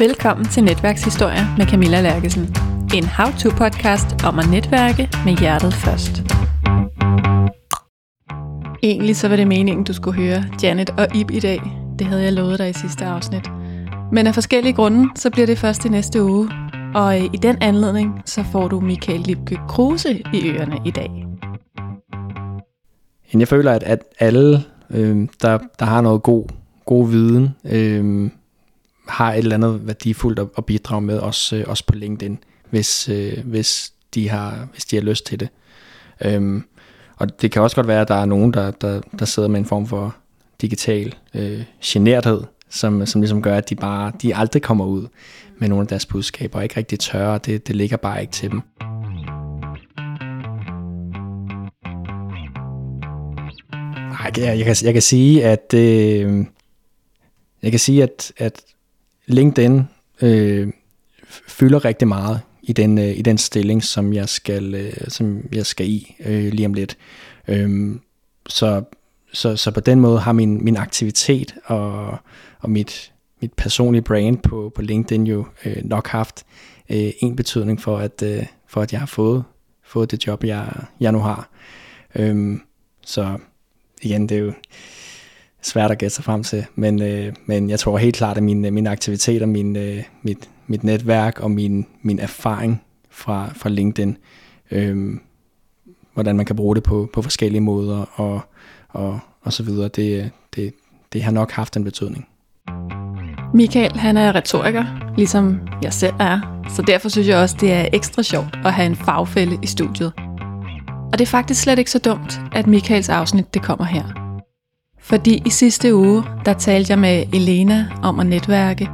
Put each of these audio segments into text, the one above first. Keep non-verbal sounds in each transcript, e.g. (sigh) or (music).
Velkommen til Netværkshistorier med Camilla Lærkesen. En how-to-podcast om at netværke med hjertet først. Egentlig så var det meningen, du skulle høre Janet og Ib i dag. Det havde jeg lovet dig i sidste afsnit. Men af forskellige grunde, så bliver det først i næste uge. Og øh, i den anledning, så får du Michael Lipke Kruse i ørerne i dag. Jeg føler, at, at alle, øh, der, der har noget god, god viden, øh, har et eller andet værdifuldt at, at bidrage med, også, øh, også på LinkedIn, hvis, øh, hvis, de har, hvis de har lyst til det. Øhm, og det kan også godt være, at der er nogen, der, der, der sidder med en form for digital øh, generthed, som, som ligesom gør, at de bare de aldrig kommer ud med nogle af deres budskaber, og ikke rigtig tør, og det, det ligger bare ikke til dem. Nej, jeg, jeg, kan, jeg kan sige, at øh, jeg kan sige, at, at LinkedIn øh, fylder rigtig meget i den, øh, i den stilling, som jeg skal, øh, som jeg skal i øh, lige om lidt. Øh, så, så, så på den måde har min, min aktivitet og, og mit, mit personlige brand på, på LinkedIn jo øh, nok haft øh, en betydning for, at, øh, for at jeg har fået, fået det job, jeg, jeg nu har. Øh, så igen, det er jo svært at gætte sig frem til, men, øh, men jeg tror helt klart, at min, øh, min aktivitet og min, øh, mit, mit netværk og min, min erfaring fra, fra LinkedIn, øh, hvordan man kan bruge det på, på forskellige måder og, og, og så videre, det, det, det har nok haft en betydning. Michael, han er retoriker, ligesom jeg selv er, så derfor synes jeg også, det er ekstra sjovt at have en fagfælde i studiet. Og det er faktisk slet ikke så dumt, at Michaels afsnit det kommer her. Fordi i sidste uge, der talte jeg med Elena om at netværke,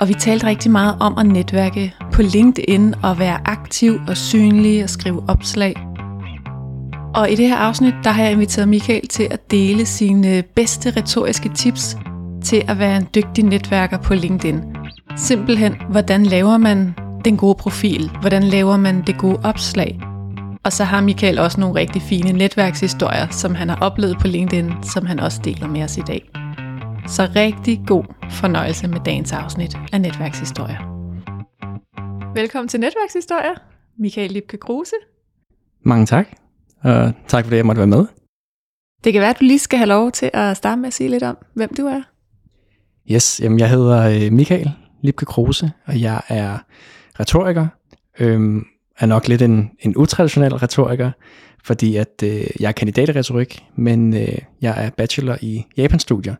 og vi talte rigtig meget om at netværke på LinkedIn og være aktiv og synlig og skrive opslag. Og i det her afsnit, der har jeg inviteret Michael til at dele sine bedste retoriske tips til at være en dygtig netværker på LinkedIn. Simpelthen, hvordan laver man den gode profil? Hvordan laver man det gode opslag? Og så har Michael også nogle rigtig fine netværkshistorier, som han har oplevet på LinkedIn, som han også deler med os i dag. Så rigtig god fornøjelse med dagens afsnit af Netværkshistorier. Velkommen til Netværkshistorier, Michael Lipke Kruse. Mange tak, og tak for det, jeg måtte være med. Det kan være, at du lige skal have lov til at starte med at sige lidt om, hvem du er. Yes, jamen jeg hedder øh, Michael Lipke Kruse, og jeg er retoriker, øhm, er nok lidt en, en utraditionel retoriker, fordi at øh, jeg er kandidat i retorik, men øh, jeg er bachelor i Japanstudier.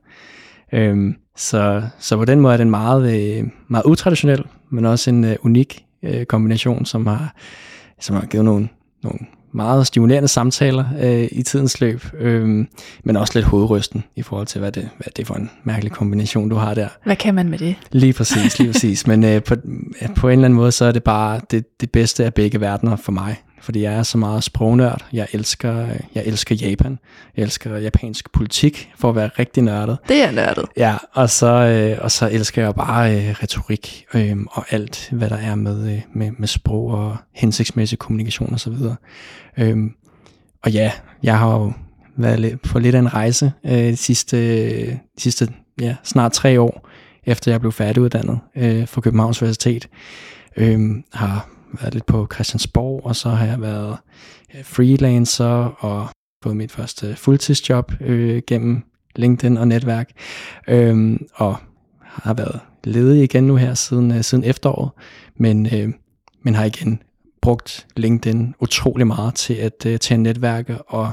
Øhm, så, så på den måde er den meget, øh, meget utraditionel, men også en øh, unik øh, kombination, som har, som har givet nogle, nogle meget stimulerende samtaler øh, i tidens løb, øh, men også lidt hovedrysten i forhold til, hvad det, hvad det er for en mærkelig kombination, du har der. Hvad kan man med det? Lige præcis, lige præcis. men øh, på, på en eller anden måde, så er det bare det, det bedste af begge verdener for mig fordi jeg er så meget sprognørd. Jeg elsker, jeg elsker Japan. Jeg elsker japansk politik, for at være rigtig nørdet. Det er nørdet. Ja, og så, øh, og så elsker jeg bare øh, retorik øh, og alt, hvad der er med, øh, med, med sprog og hensigtsmæssig kommunikation osv. Øh, og ja, jeg har jo været på lidt af en rejse øh, de sidste, øh, de sidste ja, snart tre år, efter jeg blev færdiguddannet øh, fra Københavns Universitet. Øh, har været lidt på Christiansborg, og så har jeg været øh, freelancer og fået mit første fuldtidsjob øh, gennem LinkedIn og netværk, øh, og har været ledig igen nu her siden, øh, siden efteråret, men, øh, men har igen brugt LinkedIn utrolig meget til at, øh, til at netværke og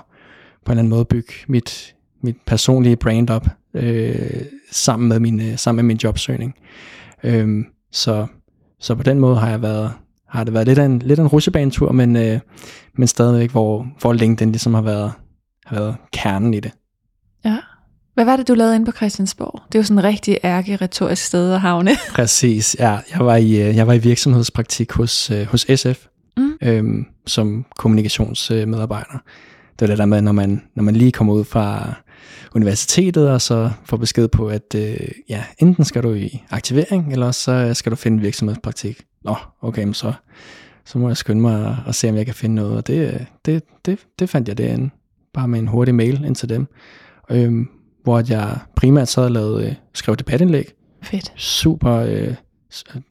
på en eller anden måde bygge mit, mit personlige brand op øh, sammen, med min, øh, sammen med min jobsøgning. Øh, så, så på den måde har jeg været har det været lidt af en, lidt af en rusjebanetur, men, øh, men stadigvæk, hvor, hvor LinkedIn ligesom har været, har været kernen i det. Ja. Hvad var det, du lavede inde på Christiansborg? Det er jo sådan en rigtig ærke-retorisk sted at havne. (laughs) Præcis, ja. Jeg var i, øh, jeg var i virksomhedspraktik hos, øh, hos SF mm. øhm, som kommunikationsmedarbejder. Det var det der med, når man, når man lige kommer ud fra universitetet, og så får besked på, at øh, ja, enten skal du i aktivering, eller så skal du finde virksomhedspraktik. Nå, okay, men så, så må jeg skynde mig og se, om jeg kan finde noget. Og det, det, det, det fandt jeg derinde, bare med en hurtig mail ind til dem, øhm, hvor jeg primært sad og lavede, øh, skrev debatindlæg. Fedt. Super, øh,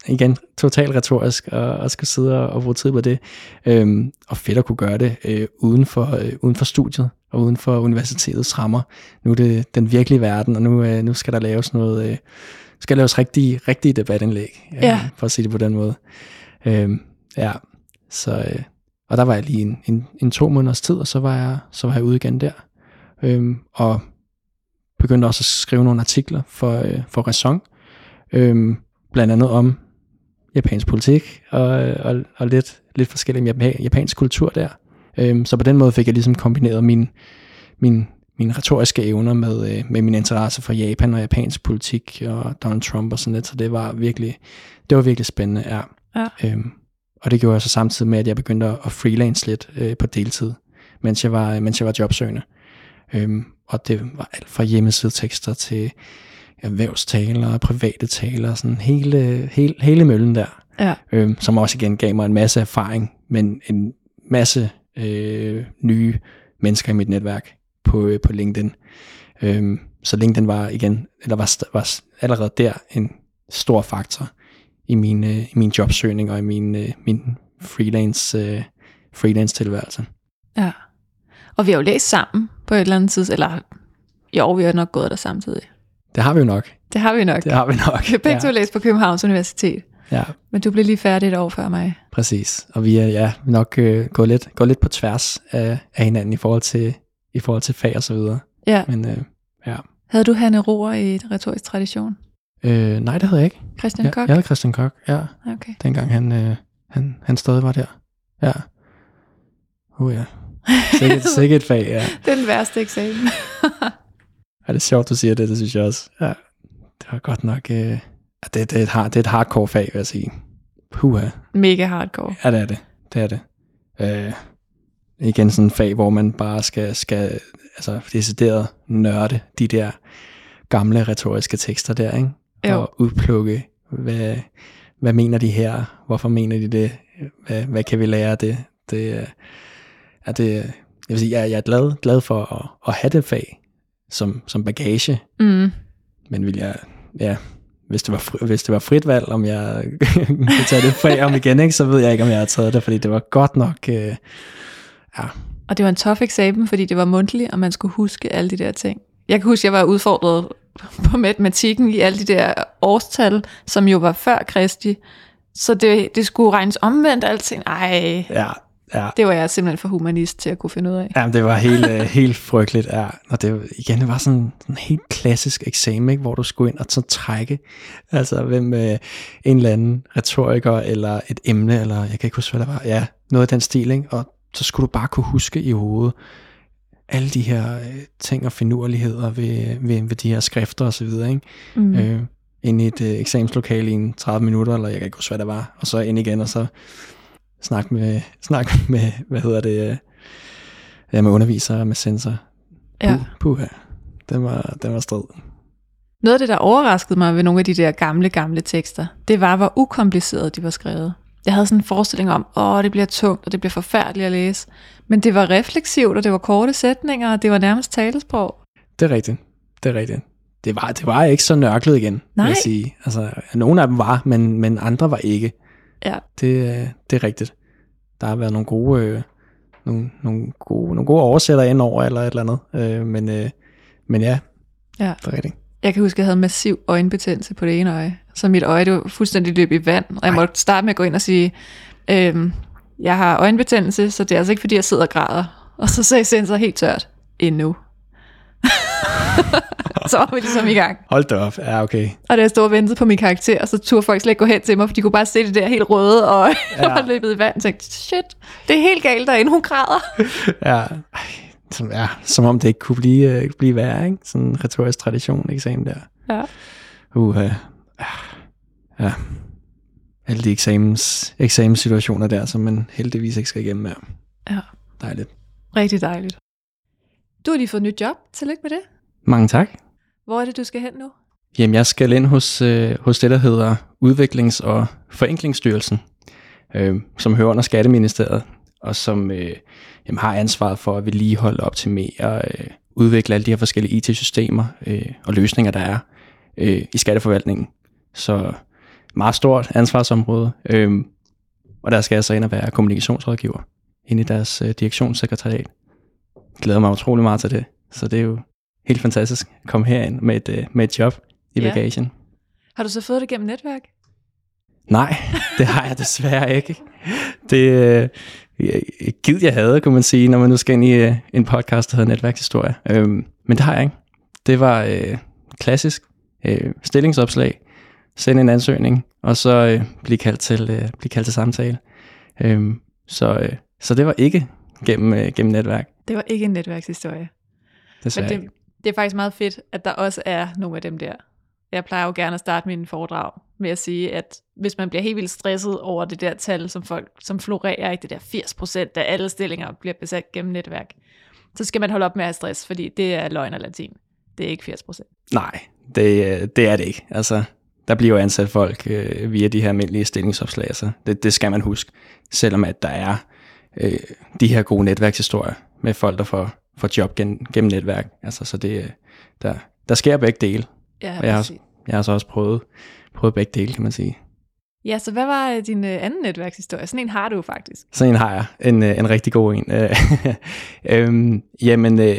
igen, totalt retorisk, og, og skal sidde og, og bruge tid på det. Øhm, og fedt at kunne gøre det øh, uden, for, øh, uden for studiet og uden for universitetets rammer. Nu er det den virkelige verden, og nu, øh, nu skal der laves noget, øh, skal laves rigtige, rigtige debatindlæg, øh, Ja. for at sige det på den måde. Øhm, ja, så, øh, og der var jeg lige en, en, en to måneders tid, og så var jeg, så var jeg ude igen der. Øhm, og begyndte også at skrive nogle artikler for, øh, for Raison, øhm, blandt andet om japansk politik og, og, og lidt, lidt forskellig japa- japansk kultur der. Øhm, så på den måde fik jeg ligesom kombineret min, min, mine retoriske evner med, øh, med min interesse for Japan og japansk politik og Donald Trump og sådan lidt, så det var virkelig, det var virkelig spændende, ja. Ja. Øhm, og det gjorde jeg så samtidig med, at jeg begyndte at freelance lidt øh, på deltid, mens jeg var, mens jeg var jobsøgende. Øhm, og det var alt fra hjemmesidetekster til erhvervstaler, private taler, sådan hele, hele, hele møllen der, Ja. øhm, som også igen gav mig en masse erfaring, men en masse øh, nye mennesker i mit netværk på, øh, på LinkedIn. Øhm, så LinkedIn var igen, eller var, var allerede der en stor faktor i min, øh, i min jobsøgning og i min, øh, min freelance, øh, freelance tilværelse. Ja. Og vi har jo læst sammen på et eller andet tidspunkt, eller jo, vi har nok gået der samtidig. Det har vi jo nok. Det har vi nok. Det har vi nok. Vi har begge to læst på Københavns Universitet, ja, men du blev lige færdig et år før mig. præcis. Og vi er ja, nok øh, gået, lidt, gået lidt på tværs af, af hinanden i forhold til, i forhold til fag og så videre. Ja. Men øh, ja. Havde du Hanne Roer i et retorisk tradition? Øh, nej, det havde jeg ikke. Christian Ja, Kok? jeg havde Christian Kok, ja. Okay. dengang han, øh, han, han stadig var der. Ja. Uh, ja. Sikkert, (laughs) sikkert et fag, ja. Det er den værste eksamen. (laughs) Er det sjovt, du siger det, det synes jeg også. Ja. Det var godt nok, øh, ja, det, det, er et hard, det er et hardcore fag, vil jeg sige. Puha. Mega hardcore. Ja, det er det. Det er det. Øh, igen sådan et fag, hvor man bare skal, skal altså decideret nørde de der gamle retoriske tekster der, ikke? Jo. Og udplukke, hvad, hvad mener de her? Hvorfor mener de det? Hvad, hvad kan vi lære af det? Det er, er det, jeg vil sige, jeg, jeg er glad, glad for at, at have det fag som, som bagage, Mm. men vil jeg, ja, hvis det var, fri, hvis det var frit valg, om jeg (laughs) kunne tage det fag om igen, ikke, så ved jeg ikke, om jeg har taget det, fordi det var godt nok, øh, ja, Og det var en tough eksamen, fordi det var mundtligt, og man skulle huske alle de der ting. Jeg kan huske, at jeg var udfordret (laughs) på matematikken i alle de der årstal, som jo var før Kristi. Så det, det skulle regnes omvendt alting. Ej, ja, ja. det var jeg simpelthen for humanist til at kunne finde ud af. Jamen, det var helt, øh, helt frygteligt, ja. Og det, igen, det var sådan en helt klassisk eksamen, ikke? hvor du skulle ind og så trække, altså hvem øh, en eller anden retoriker, eller et emne, eller jeg kan ikke huske, hvad det var, ja, noget af den stil, ikke? og så skulle du bare kunne huske i hovedet, alle de her øh, ting og finurligheder ved, ved, ved de her skrifter og så videre, ikke? Mm. Øh, ind i et øh, eksamenslokale i en 30 minutter, eller jeg kan ikke huske, hvad det var, og så ind igen, og så snak med, (laughs) snak med hvad hedder det, øh, med undervisere med sensor. Ja. Puh, puha. Den var, den var strid. Noget af det, der overraskede mig ved nogle af de der gamle, gamle tekster, det var, hvor ukompliceret de var skrevet. Jeg havde sådan en forestilling om, åh, det bliver tungt, og det bliver forfærdeligt at læse. Men det var refleksivt, og det var korte sætninger, og det var nærmest talesprog. Det er rigtigt. Det er rigtigt. Det var, det var ikke så nørklet igen, Nej. vil jeg sige. Altså, nogle af dem var, men, men andre var ikke. Ja. Det, øh, det er rigtigt. Der har været nogle gode, øh, nogle, nogle gode, nogle gode oversætter ind over, eller et eller andet. Øh, men, øh, men ja, Ja. det er rigtigt. Jeg kan huske, at jeg havde massiv øjenbetændelse på det ene øje. Så mit øje det var fuldstændig løb i vand, og jeg Ej. måtte starte med at gå ind og sige, øhm, jeg har øjenbetændelse, så det er altså ikke, fordi jeg sidder og græder. Og så sagde sensor helt tørt, endnu. (laughs) så var vi ligesom i gang. Hold da op. Ja, okay. Og da jeg stod og ventede på min karakter, så turde folk slet ikke gå hen til mig, for de kunne bare se det der helt røde, (laughs) og jeg Ja. var løbet i vand og tænkte, shit, det er helt galt derinde, hun græder. Ja, som, ja, som om det ikke kunne blive, øh, blive værre, ikke? Sådan en retorisk tradition, eksamen der. Ja. Uh, ja. ja. Alle de eksamens, eksamenssituationer der, som man heldigvis ikke skal igennem med. Ja. Dejligt. Rigtig dejligt. Du har lige fået et nyt job. Tillykke med det. Mange tak. Hvor er det, du skal hen nu? Jamen, jeg skal ind hos, øh, hos det, der hedder Udviklings- og Forenklingsstyrelsen, øh, som hører under Skatteministeriet, og som øh, jamen, har ansvaret for at vedligeholde optimere, øh, udvikle alle de her forskellige IT-systemer øh, og løsninger, der er øh, i skatteforvaltningen. Så meget stort ansvarsområde. Øhm, og der skal jeg så ind og være kommunikationsrådgiver ind i deres øh, direktionssekretariat. Jeg glæder mig utrolig meget til det. Så det er jo helt fantastisk at komme herind med et, øh, med et job i Ja. bagagen. Har du så fået det gennem netværk? Nej, det har jeg desværre ikke. Det øh, gid jeg havde, kunne man sige, når man nu skal ind i øh, en podcast, der hedder Netværkshistorie. Øhm, men det har jeg ikke. Det var øh, klassisk øh, stillingsopslag, sende en ansøgning, og så øh, blive, kaldt til, øh, blive kaldt til samtale. Øhm, så, øh, så det var ikke gennem, øh, gennem netværk, Det var ikke en netværkshistorie. desværre Men det, det er faktisk meget fedt, at der også er nogle af dem der. Jeg plejer jo gerne at starte mine foredrag med at sige, at hvis man bliver helt vildt stresset over det der tal, som folk som florerer, ikke det der 80% af alle stillinger bliver besat gennem netværk, så skal man holde op med at have stress, fordi det er løgn og latin. Det er ikke 80%. Nej, det, det er det ikke. Altså, der bliver jo ansat folk øh, via de her almindelige stillingsopslag, så det, det skal man huske. Selvom at der er øh, de her gode netværkshistorier med folk, der får, får job gen, gennem netværk. Altså, så det, øh, der, der sker begge dele. Ja, Og jeg har, jeg har så også prøvet, prøvet begge dele, kan man sige. ja, så hvad var øh, din øh, anden netværkshistorie? Sådan en har du faktisk. Sådan en har jeg. En, øh, en rigtig god en. Øh, (laughs) øhm, jamen, øh,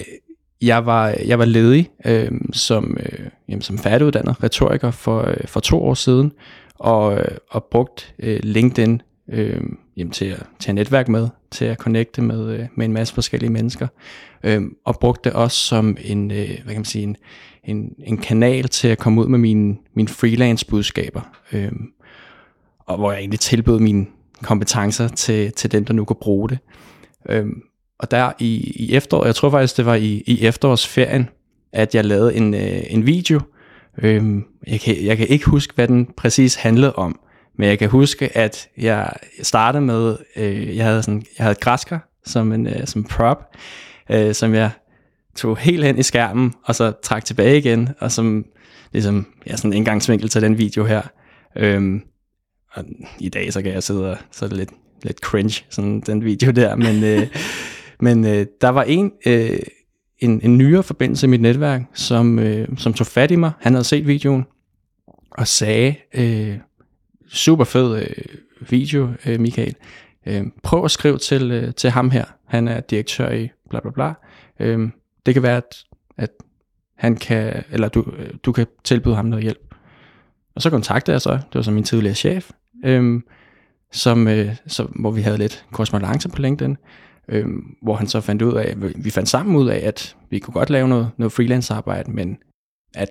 jeg, var, jeg var ledig øh, som, øh, jamen, som færdiguddannet retoriker for, øh, for to år siden, og, øh, og brugt øh, LinkedIn øh, jamen, til, at, til at netværke med, til at connecte med, øh, med en masse forskellige mennesker, øh, og brugte det også som en, øh, hvad kan man sige, en, en, en kanal til at komme ud med mine, mine freelance budskaber. Øh, og hvor jeg egentlig tilbød mine kompetencer til, til dem, der nu kan bruge det. Øhm, og der i, i efteråret, jeg tror faktisk, det var i, i efterårsferien, at jeg lavede en, øh, en video. Øhm, jeg, kan, jeg kan ikke huske, hvad den præcis handlede om, men jeg kan huske, at jeg startede med, øh, jeg havde sådan, jeg havde et græskar som en øh, som prop, øh, som jeg tog helt hen i skærmen, og så trak tilbage igen, og som ligesom, ja, sådan en indgangsvinkel til den video her. Øhm, og i dag så kan jeg sidde og så er det lidt, lidt cringe, sådan den video der, men, øh, (laughs) men øh, der var en, øh, en, en nyere forbindelse i mit netværk, som, øh, som tog fat i mig. Han havde set videoen og sagde, øh, super fed øh, video, øh, Michael. Øh, prøv at skrive til, øh, til ham her. Han er direktør i bla bla bla. Øh, det kan være, at, at han kan, eller du, øh, du kan tilbyde ham noget hjælp. Og så kontaktede jeg så, det var så min tidligere chef, øh, som, øh, så, hvor vi havde lidt korrespondence på LinkedIn, øh, hvor han så fandt ud af, vi fandt sammen ud af, at vi kunne godt lave noget, noget freelance arbejde, men at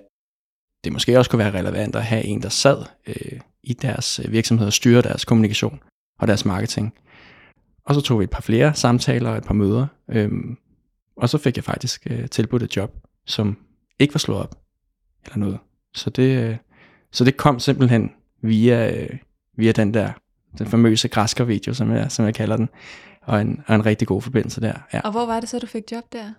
det måske også kunne være relevant at have en, der sad øh, i deres øh, virksomhed og styrer deres kommunikation og deres marketing. Og så tog vi et par flere samtaler og et par møder, øhm, og så fik jeg faktisk øh, tilbudt et job, som ikke var slået op eller noget. Så det, øh, så det kom simpelthen via, øh, via den der den famøse græsker-video, som jeg, som jeg kalder den, og en, og en rigtig god forbindelse der. Ja. Og hvor var det så, du fik job der?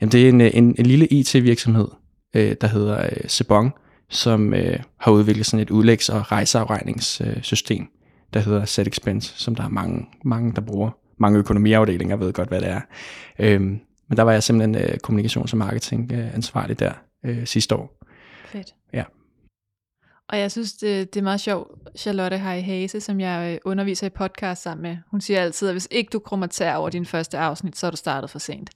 Jamen, det er en, en, en lille IT-virksomhed, øh, der hedder øh, Sebong, som øh, har udviklet sådan et udlægs- og rejseafregningssystem, der hedder Set Expense, som der er mange, mange der bruger. Mange økonomiafdelinger ved godt, hvad det er. Øhm, men der var jeg simpelthen øh, kommunikations- og marketing øh, ansvarlig der øh, sidste år. Fedt. Ja. Og jeg synes, det, det er meget sjovt. Charlotte Hej Hase, som jeg øh, underviser i podcast sammen med, hun siger altid, at hvis ikke du krummer tær over din første afsnit, så er du startet for sent.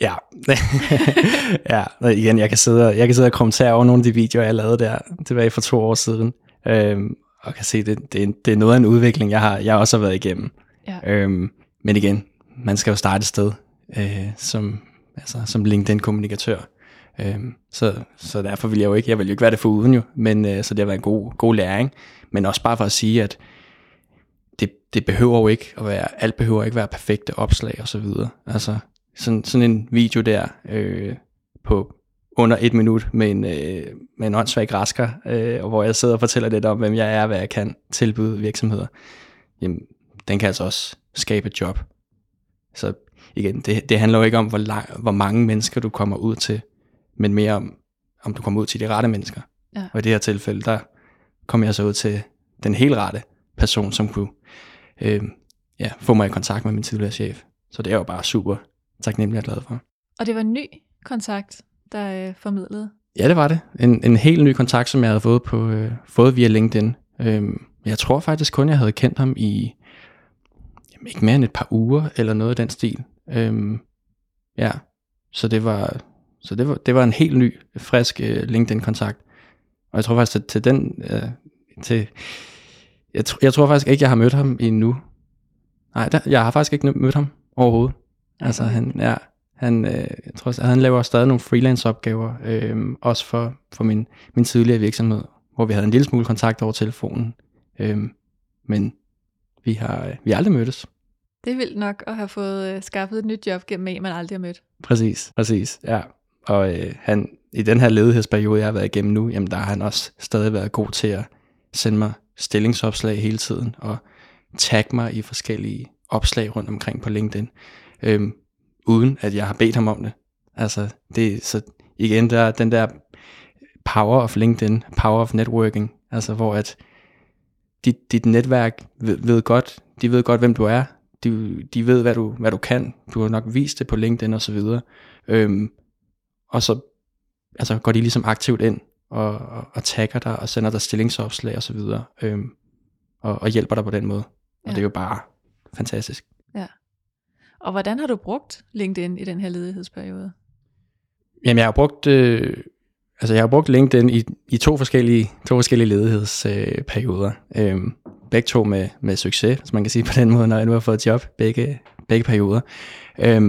Ja, (laughs) ja og igen, jeg kan sidde, og- jeg kan sidde og kommentere over nogle af de videoer, jeg lavede der tilbage for to år siden, øhm, og kan se, det, det, det er noget af en udvikling, jeg, har, jeg også har været igennem. Ja. Øhm, men igen, man skal jo starte et sted øh, som, altså, som LinkedIn-kommunikatør. Øhm, så, så derfor vil jeg jo ikke, jeg vil jo ikke være det for uden jo, men øh, så det har været en god, god læring. Men også bare for at sige, at det, det behøver jo ikke at være, alt behøver ikke være perfekte opslag og så videre. Altså sådan, sådan en video der øh, på under et minut med en, øh, med en åndssvag græsker, øh, og hvor jeg sidder og fortæller lidt om, hvem jeg er, hvad jeg kan tilbyde virksomheder. Jamen, den kan altså også skabe et job. Så igen, det, det handler jo ikke om, hvor, lang, hvor mange mennesker du kommer ud til, men mere om, om du kommer ud til de rette mennesker. Ja. Og i det her tilfælde, der kom jeg så ud til den helt rette person, som kunne øh, ja, få mig i kontakt med min tidligere chef. Så det er jo bare super taknemmelig og glad for. Og det var en ny kontakt, der øh, formidlede. Ja, det var det. En, en helt ny kontakt, som jeg havde fået, på, øh, fået via LinkedIn. Øhm, jeg tror faktisk kun, jeg havde kendt ham i jamen, ikke mere end et par uger, eller noget af den stil. Øhm, ja, så det var, så det var, det var en helt ny, frisk uh, LinkedIn-kontakt. Og jeg tror faktisk, at til den, uh, til, jeg, tr- jeg tror faktisk ikke, jeg har mødt ham endnu. Nej, der, jeg har faktisk ikke mødt ham overhovedet. Altså han, ja, han, øh, jeg tror, han laver stadig nogle freelance opgaver, øh, også for, for min, min tidligere virksomhed, hvor vi havde en lille smule kontakt over telefonen. Øh, men vi har, vi har aldrig mødtes. Det er vildt nok at have fået øh, skaffet et nyt job gennem en, man aldrig har mødt. Præcis, præcis, ja. Og øh, han, i den her ledighedsperiode, jeg har været igennem nu, jamen der har han også stadig været god til at sende mig stillingsopslag hele tiden, og tag mig i forskellige opslag rundt omkring på LinkedIn, øhm, uden at jeg har bedt ham om det. Altså, det så igen, der den der power of LinkedIn, power of networking, altså hvor at dit, dit netværk ved, ved godt, de ved godt, hvem du er, de, de ved, hvad du, hvad du kan, du har nok vist det på LinkedIn og så videre, øhm, og så altså, går de ligesom aktivt ind og, og, og tagger dig og sender dig stillingsopslag og så videre, øhm, og, og hjælper dig på den måde. Og ja. det er jo bare fantastisk. Og hvordan har du brugt LinkedIn i den her ledighedsperiode? Jamen jeg har brugt, øh, altså jeg har brugt LinkedIn i, i to forskellige, to forskellige ledighedsperioder. Øh, øh, begge to med, med succes, hvis man kan sige på den måde, når jeg nu har fået job, begge, begge perioder. Øh,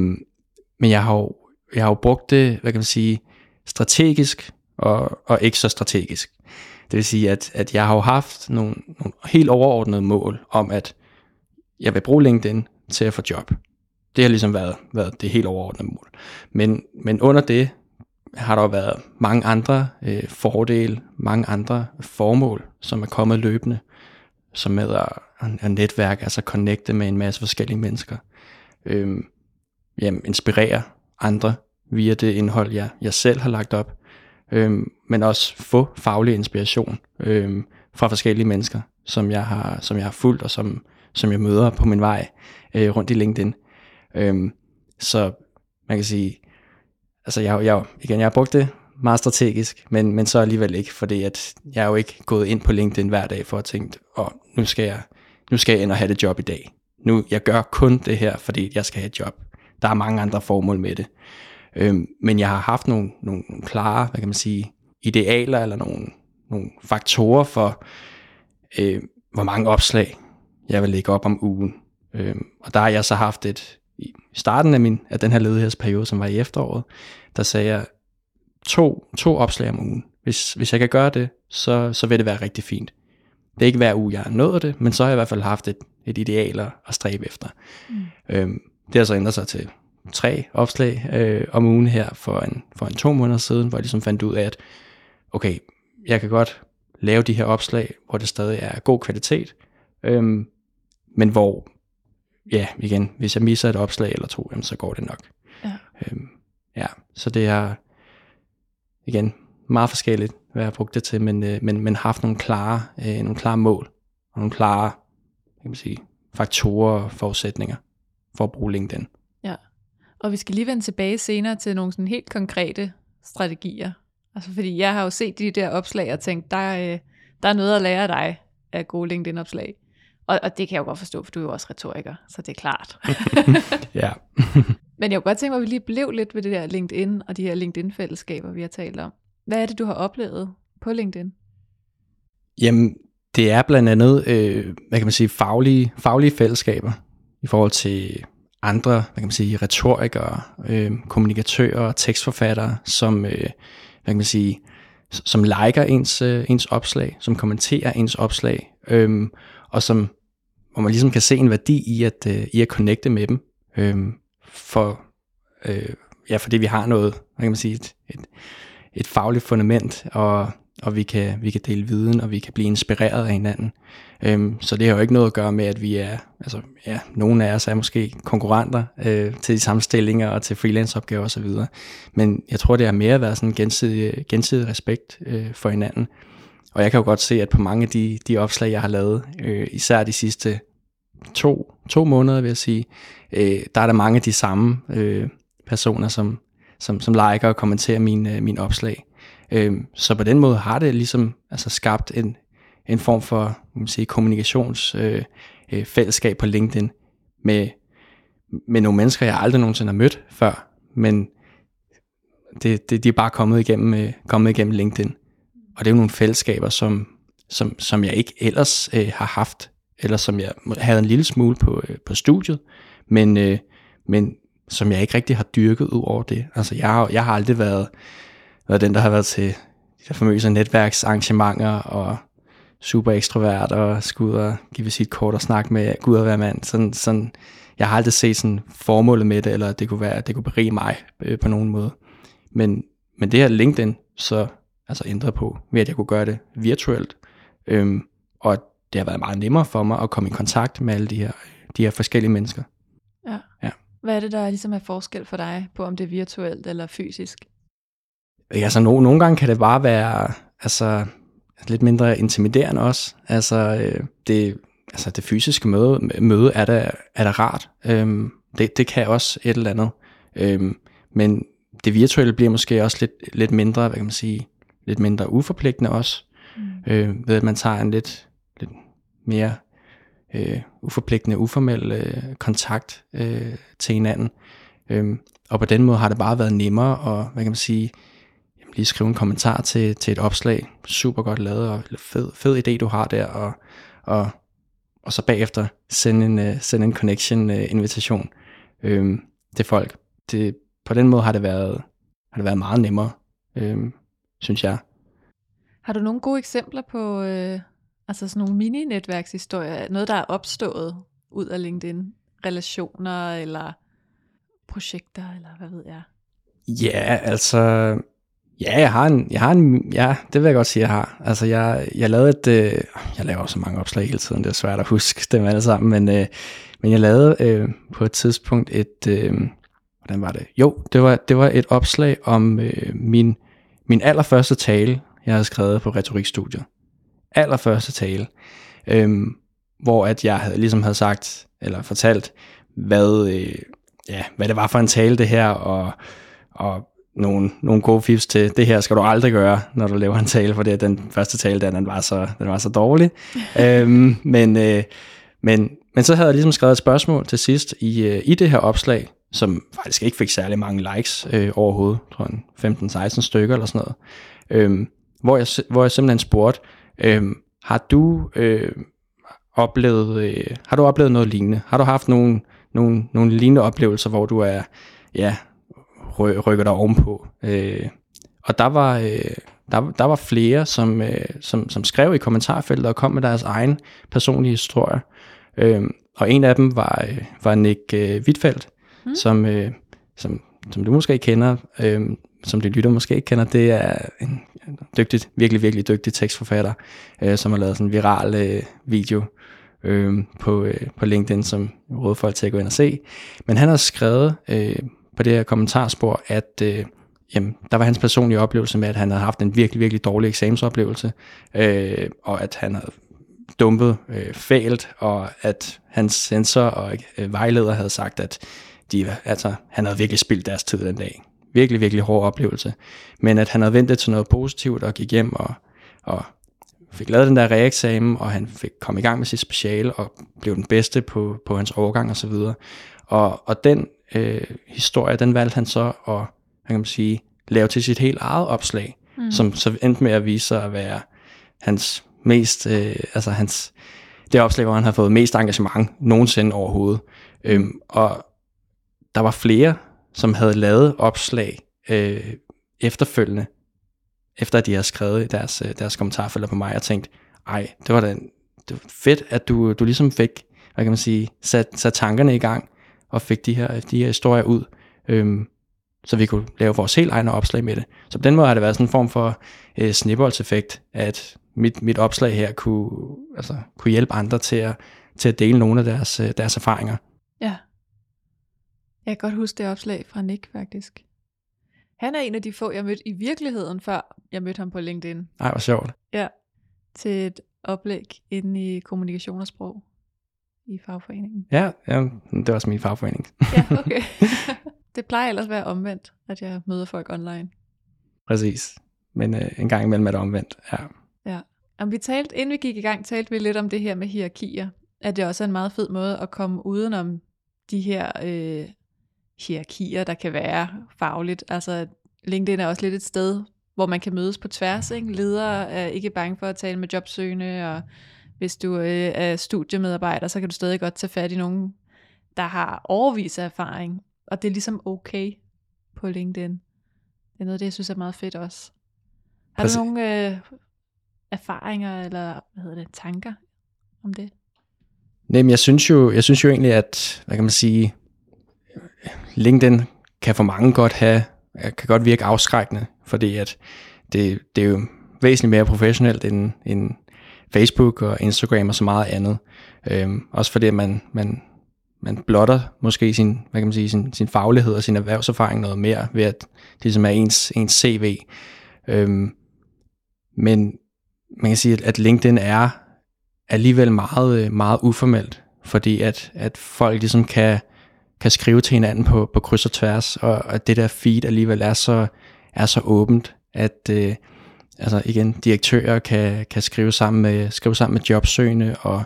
men jeg har, jo, jeg har jo brugt det, hvad kan man sige, strategisk og, og ikke så strategisk. Det vil sige, at, at jeg har jo haft nogle, nogle helt overordnede mål om, at jeg vil bruge LinkedIn til at få job. Det har ligesom været, været det helt overordnede mål. Men, men under det har der jo været mange andre øh, fordele, mange andre formål, som er kommet løbende, som med at, at netværke, altså connecte med en masse forskellige mennesker. Øh, jamen, inspirere andre via det indhold, jeg, jeg selv har lagt op, øh, men også få faglig inspiration øh, fra forskellige mennesker, som jeg har, som jeg har fulgt, og som, som jeg møder på min vej øh, rundt i LinkedIn. Øhm, så man kan sige, altså jeg, jeg, igen, jeg har brugt det meget strategisk, men, men så alligevel ikke, fordi at jeg er jo ikke gået ind på LinkedIn hver dag for at tænke, åh, oh, nu skal jeg, nu skal jeg ind og have det job i dag. Nu, jeg gør kun det her, fordi jeg skal have et job. Der er mange andre formål med det. Øhm, men jeg har haft nogle, nogle klare, hvad kan man sige, idealer eller nogle, nogle faktorer for, øh, hvor mange opslag jeg vil lægge op om ugen. Øhm, og der har jeg så haft et, starten af, min, af den her ledighedsperiode, som var i efteråret, der sagde jeg to, to opslag om ugen. Hvis, hvis jeg kan gøre det, så, så vil det være rigtig fint. Det er ikke hver uge, jeg har nået det, men så har jeg i hvert fald haft et, et ideal at stræbe efter. Mm. Øhm, det har så ændret sig til tre opslag øh, om ugen her for en, for en to måneder siden, hvor jeg ligesom fandt ud af, at okay, jeg kan godt lave de her opslag, hvor det stadig er god kvalitet, øhm, men hvor, ja, igen, hvis jeg misser et opslag eller to, jamen, så går det nok. Ja. Øhm, ja, så det er, igen, meget forskelligt, hvad jeg har brugt det til, men, øh, men, men haft nogle klare, øh, nogle klare mål, og nogle klare, kan man sige, faktorer og forudsætninger for at bruge LinkedIn. Ja, og vi skal lige vende tilbage senere til nogle sådan helt konkrete strategier. Altså fordi jeg har jo set de der opslag og tænkt, der, øh, der er noget at lære af dig af gode LinkedIn-opslag. Og, og det kan jeg jo godt forstå, for du er jo også retoriker, så det er klart. (laughs) ja. (laughs) Men jeg kunne godt tænke mig, at vi lige blev lidt ved det der LinkedIn og de her LinkedIn-fællesskaber, vi har talt om. Hvad er det, du har oplevet på LinkedIn? Jamen, det er blandt andet, øh, hvad kan man sige, faglige, faglige fællesskaber i forhold til andre, hvad kan man sige, retorikere, øh, kommunikatører, tekstforfattere, som, øh, hvad kan man sige, som liker ens, øh, ens opslag, som kommenterer ens opslag, øh, og som, hvor man ligesom kan se en værdi i at, øh, i at connecte med dem, øh, for, øh, ja, fordi vi har noget, hvad kan man sige, et, et, et fagligt fundament, og, og vi, kan, vi kan dele viden, og vi kan blive inspireret af hinanden. Øhm, så det har jo ikke noget at gøre med, at vi er, altså ja, nogle af os er måske konkurrenter øh, til de samme stillinger og til freelanceopgaver osv. Men jeg tror, det er mere at være sådan en gensidig, gensidig respekt øh, for hinanden. Og jeg kan jo godt se, at på mange af de, de opslag, jeg har lavet, øh, især de sidste to, to måneder, vil jeg sige, øh, der er der mange af de samme øh, personer, som, som, som liker og kommenterer mine, øh, mine opslag. Øh, så på den måde har det ligesom altså skabt en, en form for man sige, kommunikationsfællesskab øh, øh, fællesskab på LinkedIn med, med nogle mennesker, jeg aldrig nogensinde har mødt før, men det, det, de er bare kommet igennem, øh, kommet igennem LinkedIn. Og det er jo nogle fællesskaber, som, som, som jeg ikke ellers øh, har haft, eller som jeg havde en lille smule på, øh, på studiet, men, øh, men som jeg ikke rigtig har dyrket ud over det. Altså jeg har, jeg har aldrig været, været den, der har været til de der famøse netværksarrangementer og super ekstrovert og skulle ud og give sit kort og snakke med Gud og være mand. Sådan, sådan, jeg har aldrig set sådan formålet med det, eller det kunne være, det kunne berige mig øh, på nogen måde. Men, men det her LinkedIn så altså ændret på, ved at jeg kunne gøre det virtuelt. Øhm, og det har været meget nemmere for mig at komme i kontakt med alle de her, de her forskellige mennesker. Ja. ja. Hvad er det, der ligesom er forskel for dig på, om det er virtuelt eller fysisk? Altså, no, nogle gange kan det bare være altså, lidt mindre intimiderende også. Altså, øh, det, altså det fysiske møde, møde er da, er da rart. Øhm, det, det kan også et eller andet. Øhm, men det virtuelle bliver måske også lidt, lidt mindre, hvad kan man sige, lidt mindre uforpligtende også. Mm. Øh, ved at man tager en lidt, lidt mere øh, uforpligtende, uformel øh, kontakt øh, til hinanden. Øh, og på den måde har det bare været nemmere at, hvad kan man sige, jamen, lige skrive en kommentar til, til et opslag. Super godt lavet, og fed, fed idé du har der, og, og, og så bagefter sende en, uh, sende en connection-invitation uh, øh, til folk. Det, på den måde har det været, har det været meget nemmere, øh, synes jeg. Har du nogle gode eksempler på øh, altså sådan nogle mini-netværkshistorier? Noget, der er opstået ud af LinkedIn? Relationer eller projekter, eller hvad ved jeg? Ja, altså... Ja, jeg har en, jeg har en, ja, det vil jeg godt sige, jeg har. Altså, jeg, jeg lavede et, øh, jeg laver så mange opslag hele tiden, det er svært at huske dem alle sammen, men, øh, men jeg lavede øh, på et tidspunkt et, øh, hvordan var det? Jo, det var, det var et opslag om øh, min, min allerførste tale, jeg havde skrevet på retorikstudiet. Allerførste tale. Øhm, hvor at jeg havde, ligesom havde sagt, eller fortalt, hvad, øh, ja, hvad det var for en tale det her, og, og nogle, nogle gode fifs til, det her skal du aldrig gøre, når du laver en tale, for det er den første tale, der, den var så, den var så dårlig. (laughs) øhm, men, øh, men, men så havde jeg ligesom skrevet et spørgsmål til sidst i, øh, i det her opslag, som faktisk ikke fik særlig mange likes øh, overhovedet, tror jeg 15-16 stykker eller sådan noget, øh, hvor, jeg, hvor jeg simpelthen spurgte, øh, har du øh, oplevet øh, har du oplevet noget lignende? Har du haft nogle, nogle, nogle lignende oplevelser, hvor du er, ja, ry, rykker dig ovenpå? Øh, og der var, øh, der, der var flere, som, øh, som, som skrev i kommentarfeltet og kom med deres egen personlige historie. Øh, og en af dem var, øh, var Nick øh, Wittfeldt, mm. som, øh, som, som du måske kender, øh, som de lytter måske ikke kender, det er en dygtig, virkelig, virkelig dygtig tekstforfatter, øh, som har lavet sådan en viral øh, video øh, på, øh, på LinkedIn, som råder folk til at gå ind og se. Men han har skrevet øh, på det her kommentarspor, at øh, jamen, der var hans personlige oplevelse med, at han havde haft en virkelig, virkelig dårlig eksamensoplevelse, øh, og at han havde dumpet øh, fælt, og at hans sensor og øh, vejleder havde sagt, at de, altså, han havde virkelig spildt deres tid den dag. Virkelig, virkelig hård oplevelse. Men at han havde ventet til noget positivt og gik hjem og, og fik lavet den der reeksamen, og han fik kom i gang med sit speciale og blev den bedste på, på hans overgang osv. Og, og, og den øh, historie, den valgte han så at hvad kan man sige, lave til sit helt eget opslag, mm. som så endte med at vise sig at være hans mest, øh, altså hans, det opslag, hvor han har fået mest engagement nogensinde overhovedet. Øhm, og der var flere, som havde lavet opslag øh, efterfølgende, efter at de havde skrevet deres, øh, deres kommentarfelter på mig, og tænkt, ej, det var da det var fedt, at du, du ligesom fik, hvad kan man sige, sat, sat tankerne i gang, og fik de her, de her historier ud, øhm, så vi kunne lave vores helt egne opslag med det. Så på den måde har det været sådan en form for øh, snibboldseffekt, at mit, mit opslag her kunne, altså, kunne hjælpe andre til at, til at dele nogle af deres, øh, deres erfaringer. Ja. Jeg kan godt huske det opslag fra Nick, faktisk. Han er en af de få, jeg mødte i virkeligheden, før jeg mødte ham på LinkedIn. Nej, hvor sjovt. Ja, til et oplæg inde i kommunikation og sprog i fagforeningen. Ja, ja det var også min fagforening. (laughs) ja, (laughs) okay. (laughs) det plejer ellers at være omvendt, at jeg møder folk online. Præcis. Men øh, en gang imellem er det omvendt, ja. Ja. Om vi talte, inden vi gik i gang, talte vi lidt om det her med hierarkier. At det også er en meget fed måde at komme udenom de her øh, hierarkier, der kan være fagligt. Altså LinkedIn er også lidt et sted, hvor man kan mødes på tværs. Ikke? Ledere er ikke bange for at tale med jobsøgende, og hvis du øh, er studiemedarbejder, så kan du stadig godt tage fat i nogen, der har overvis af erfaring. Og det er ligesom okay på LinkedIn. Det er noget, det jeg synes er meget fedt også. Har Præcis. du nogle øh, erfaringer eller hvad hedder det, tanker om det? Nej, men jeg synes jo, jeg synes jo egentlig, at, hvad kan man sige, LinkedIn kan for mange godt have, kan godt virke afskrækkende, fordi at det, det er jo væsentligt mere professionelt end, end Facebook og Instagram og så meget andet. Øhm, også fordi man, man, man blotter måske sin, hvad kan man sige, sin, sin faglighed og sin erhvervserfaring noget mere, ved at det ligesom er ens, ens CV. Øhm, men man kan sige, at LinkedIn er alligevel meget, meget uformelt, fordi at, at folk ligesom kan, kan skrive til hinanden på, på kryds og tværs, og og det der feed alligevel er så, er så åbent, at øh, altså igen, direktører kan, kan skrive, sammen med, skrive sammen med jobsøgende, og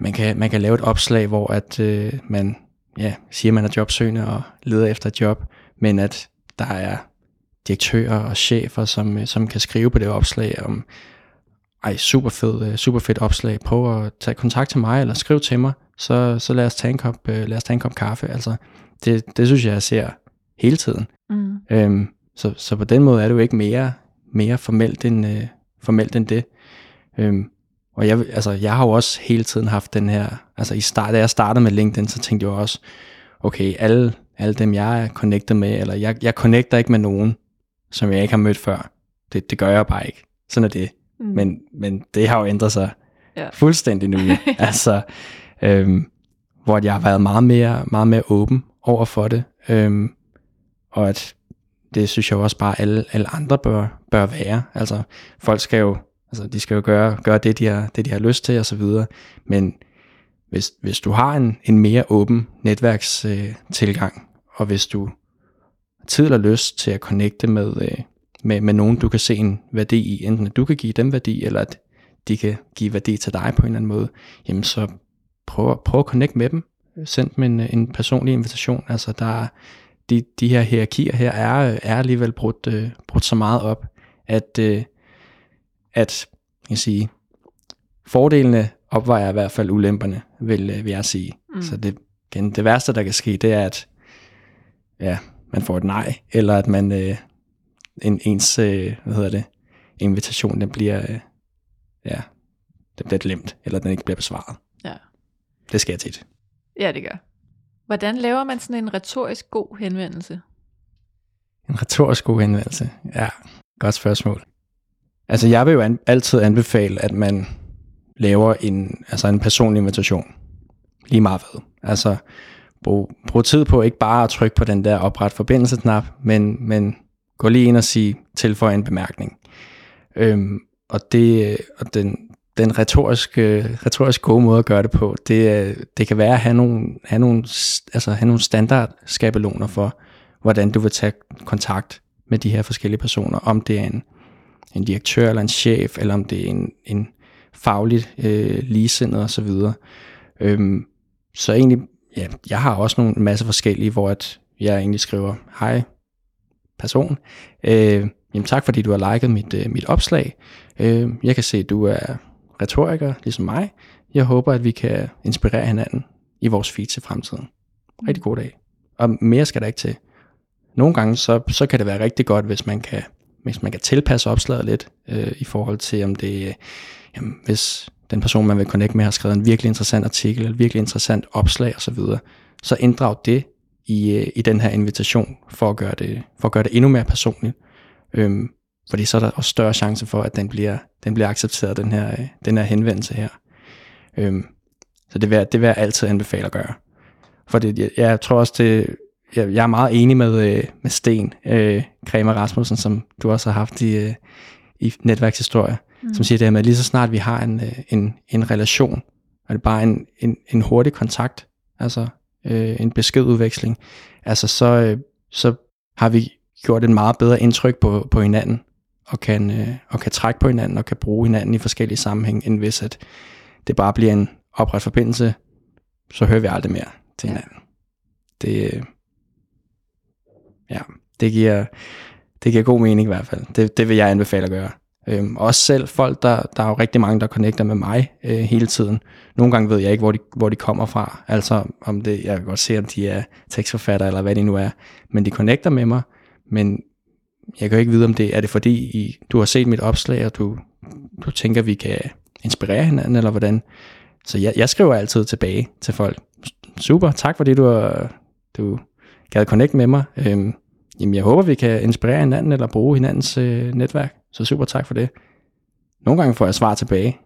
man kan, man kan lave et opslag, hvor at øh, man ja, siger, at man er jobsøgende og leder efter et job, men at der er direktører og chefer, som, øh, som kan skrive på det opslag om, ej, super fed, øh, super fedt opslag, prøv at tage kontakt til mig, eller skriv til mig, så, så lad, os tage en kop, øh, lad os tage en kop kaffe. Altså, det, det synes jeg, jeg ser hele tiden. Mm. Øhm, så, så på den måde er det jo ikke mere, mere formelt, end, øh, formelt end det. Øhm, og jeg, altså, jeg har jo også hele tiden haft den her, altså i start, da jeg startede med LinkedIn, så tænkte jeg også, okay, alle, alle dem jeg er connected med, eller jeg, jeg connecter ikke med nogen, som jeg ikke har mødt før. Det, det gør jeg bare ikke. Sådan er det. Mm. Men, men det har jo ændret sig ja. fuldstændig nu. ja. (laughs) Altså, øhm, hvor jeg har været meget mere, meget mere åben over for det. Øhm, og at det synes jeg også bare, alle, alle andre bør, bør være. Altså, folk skal jo, altså, de skal jo gøre, gøre det, de har, det, de har lyst til, og så videre. Men hvis, hvis du har en, en mere åben netværkstilgang, øh, og hvis du har tid eller lyst til at connecte med, øh, med, med nogen, du kan se en værdi i, enten at du kan give dem værdi, eller at de kan give værdi til dig på en eller anden måde, jamen så prøv, prøv at connect med dem. Send dem en, en personlig invitation. Altså der de, de her hierarkier her er, er alligevel brudt, uh, brudt så meget op, at, uh, at jeg kan sige, fordelene opvejer i hvert fald ulemperne, vil, uh, vil jeg sige. Mm. Så det, igen, det værste, der kan ske, det er, at ja, man får et nej, eller at man, uh, en, ens, øh, hvad hedder det, invitation, den bliver, øh, ja, den bliver glemt, eller den ikke bliver besvaret. Ja. Det sker tit. Ja, det gør. Hvordan laver man sådan en retorisk god henvendelse? En retorisk god henvendelse? Ja, godt spørgsmål. Altså, jeg vil jo an- altid anbefale, at man laver en, altså en personlig invitation. Lige meget hvad. Altså, brug, brug tid på ikke bare at trykke på den der opret forbindelse-knap, men, men gå lige ind og sige, tilføj en bemærkning. Øhm, og det, og den, den retoriske, retorisk gode måde at gøre det på, det, det kan være at have nogle, have nogle, altså have nogle standardskabeloner for, hvordan du vil tage kontakt med de her forskellige personer, om det er en, en direktør eller en chef, eller om det er en, en fagligt øh, ligesindet osv. Øhm, så egentlig, ja, jeg har også nogle masse forskellige, hvor at jeg egentlig skriver, hej, person. Øh, jamen tak fordi du har liket mit, øh, mit opslag. Øh, jeg kan se, at du er retoriker, ligesom mig. Jeg håber, at vi kan inspirere hinanden i vores feed til fremtiden. Rigtig god dag. Og mere skal der ikke til. Nogle gange, så, så kan det være rigtig godt, hvis man kan, hvis man kan tilpasse opslaget lidt, øh, i forhold til, om det, øh, jamen, hvis den person, man vil connect med, har skrevet en virkelig interessant artikel, eller virkelig interessant opslag osv., så, så inddrag det i, øh, i den her invitation, for at gøre det, for at gøre det endnu mere personligt. Øhm, fordi så er der også større chance for, at den bliver, den bliver accepteret, den her, øh, den her henvendelse her. Øhm, så det vil, det vil jeg altid anbefale at gøre. For det, jeg, jeg tror også, det, jeg, jeg er meget enig med, øh, med Sten øh, Kramer Rasmussen, som du også har haft i, øh, i netværkshistorie, mm. som siger det her med, at lige så snart vi har en, øh, en, en relation, er det bare en, en, en hurtig kontakt, altså øh, en beskedudveksling, altså så, øh, så har vi gjort et meget bedre indtryk på, på hinanden. og kan, øh, og kan trække på hinanden og kan bruge hinanden i forskellige sammenhæng, end hvis at det bare bliver en opret forbindelse, så hører vi aldrig mere til hinanden. Ja. Det, øh, ja, det giver, det giver god mening i hvert fald. Det, det vil jeg anbefale at gøre. Øhm, også selv folk, der, der er jo rigtig mange, der connecter med mig øh, hele tiden. Nogle gange ved jeg ikke, hvor de, hvor de kommer fra. Altså, om det, jeg kan godt se, om de er tekstforfatter eller hvad de nu er. Men de connecter med mig, men jeg kan jo ikke vide, om det er det fordi, I, du har set mit opslag, og du, du tænker, vi kan inspirere hinanden, eller hvordan. Så jeg, jeg skriver altid tilbage til folk. Super, tak fordi du, har, du gad connect med mig. Øhm, jamen, jeg håber, vi kan inspirere hinanden, eller bruge hinandens øh, netværk. Så super tak for det. Nogle gange får jeg svar tilbage.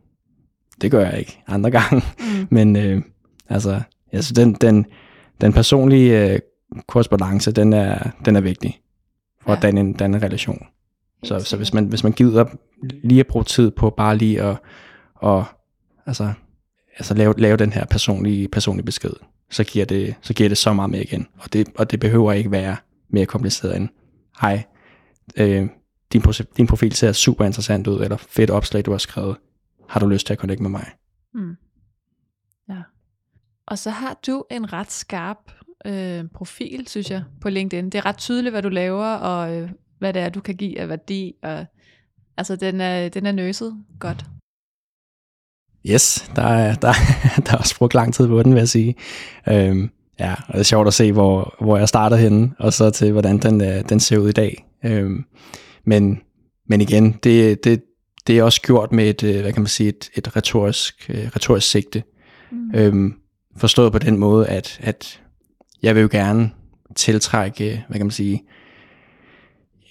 Det gør jeg ikke andre (laughs) gange. Mm. Men øh, altså, altså den, den, den personlige øh, korrespondence, den er, den er vigtig for ja. at danne en, danne en relation. Så, så hvis, man, hvis man gider lige at bruge tid på bare lige at, og, altså, altså lave, lave den her personlige, personlige besked, så giver, det, så giver det så meget mere igen. Og det, og det behøver ikke være mere kompliceret end, hej, øh, din, din profil ser super interessant ud, eller fedt opslag, du har skrevet. Har du lyst til at connecte med mig? Mm. Ja. Og så har du en ret skarp øh, profil, synes jeg, på LinkedIn. Det er ret tydeligt, hvad du laver, og øh, hvad det er, du kan give af værdi. Og, altså, den er, den er nøset godt. Yes, der er, (laughs) der, der er også brugt lang tid på den, vil jeg sige. Øhm, ja, og det er sjovt at se, hvor, hvor jeg starter henne, og så til, hvordan den, øh, den ser ud i dag. Øhm, men, men igen, det, det, det er også gjort med et, øh, hvad kan man sige, et, et retorisk, øh, retorisk sigte. Mm. Øhm, forstået på den måde, at, at jeg vil jo gerne tiltrække, hvad kan man sige,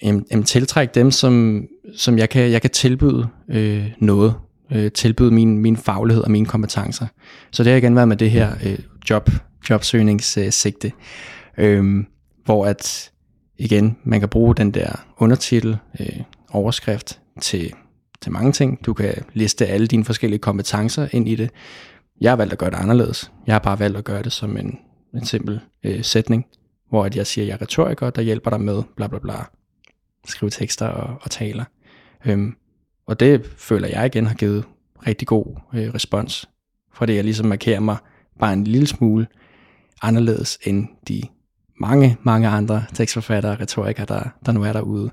jamen, jamen tiltrække dem, som, som jeg, kan, jeg kan tilbyde øh, noget, øh, tilbyde min, min faglighed og mine kompetencer. Så det har igen været med det her øh, job, jobsøgningssigte, øh, hvor at igen, man kan bruge den der undertitel, øh, overskrift til, til mange ting. Du kan liste alle dine forskellige kompetencer ind i det. Jeg har valgt at gøre det anderledes. Jeg har bare valgt at gøre det som en, en simpel øh, sætning, hvor at jeg siger, at jeg er retoriker, der hjælper dig med bla bla bla. Skrive tekster og, og taler. Øhm, og det føler jeg igen har givet rigtig god øh, respons, for det jeg ligesom markerer mig bare en lille smule anderledes end de mange, mange andre tekstforfattere og retorikere, der, der nu er derude.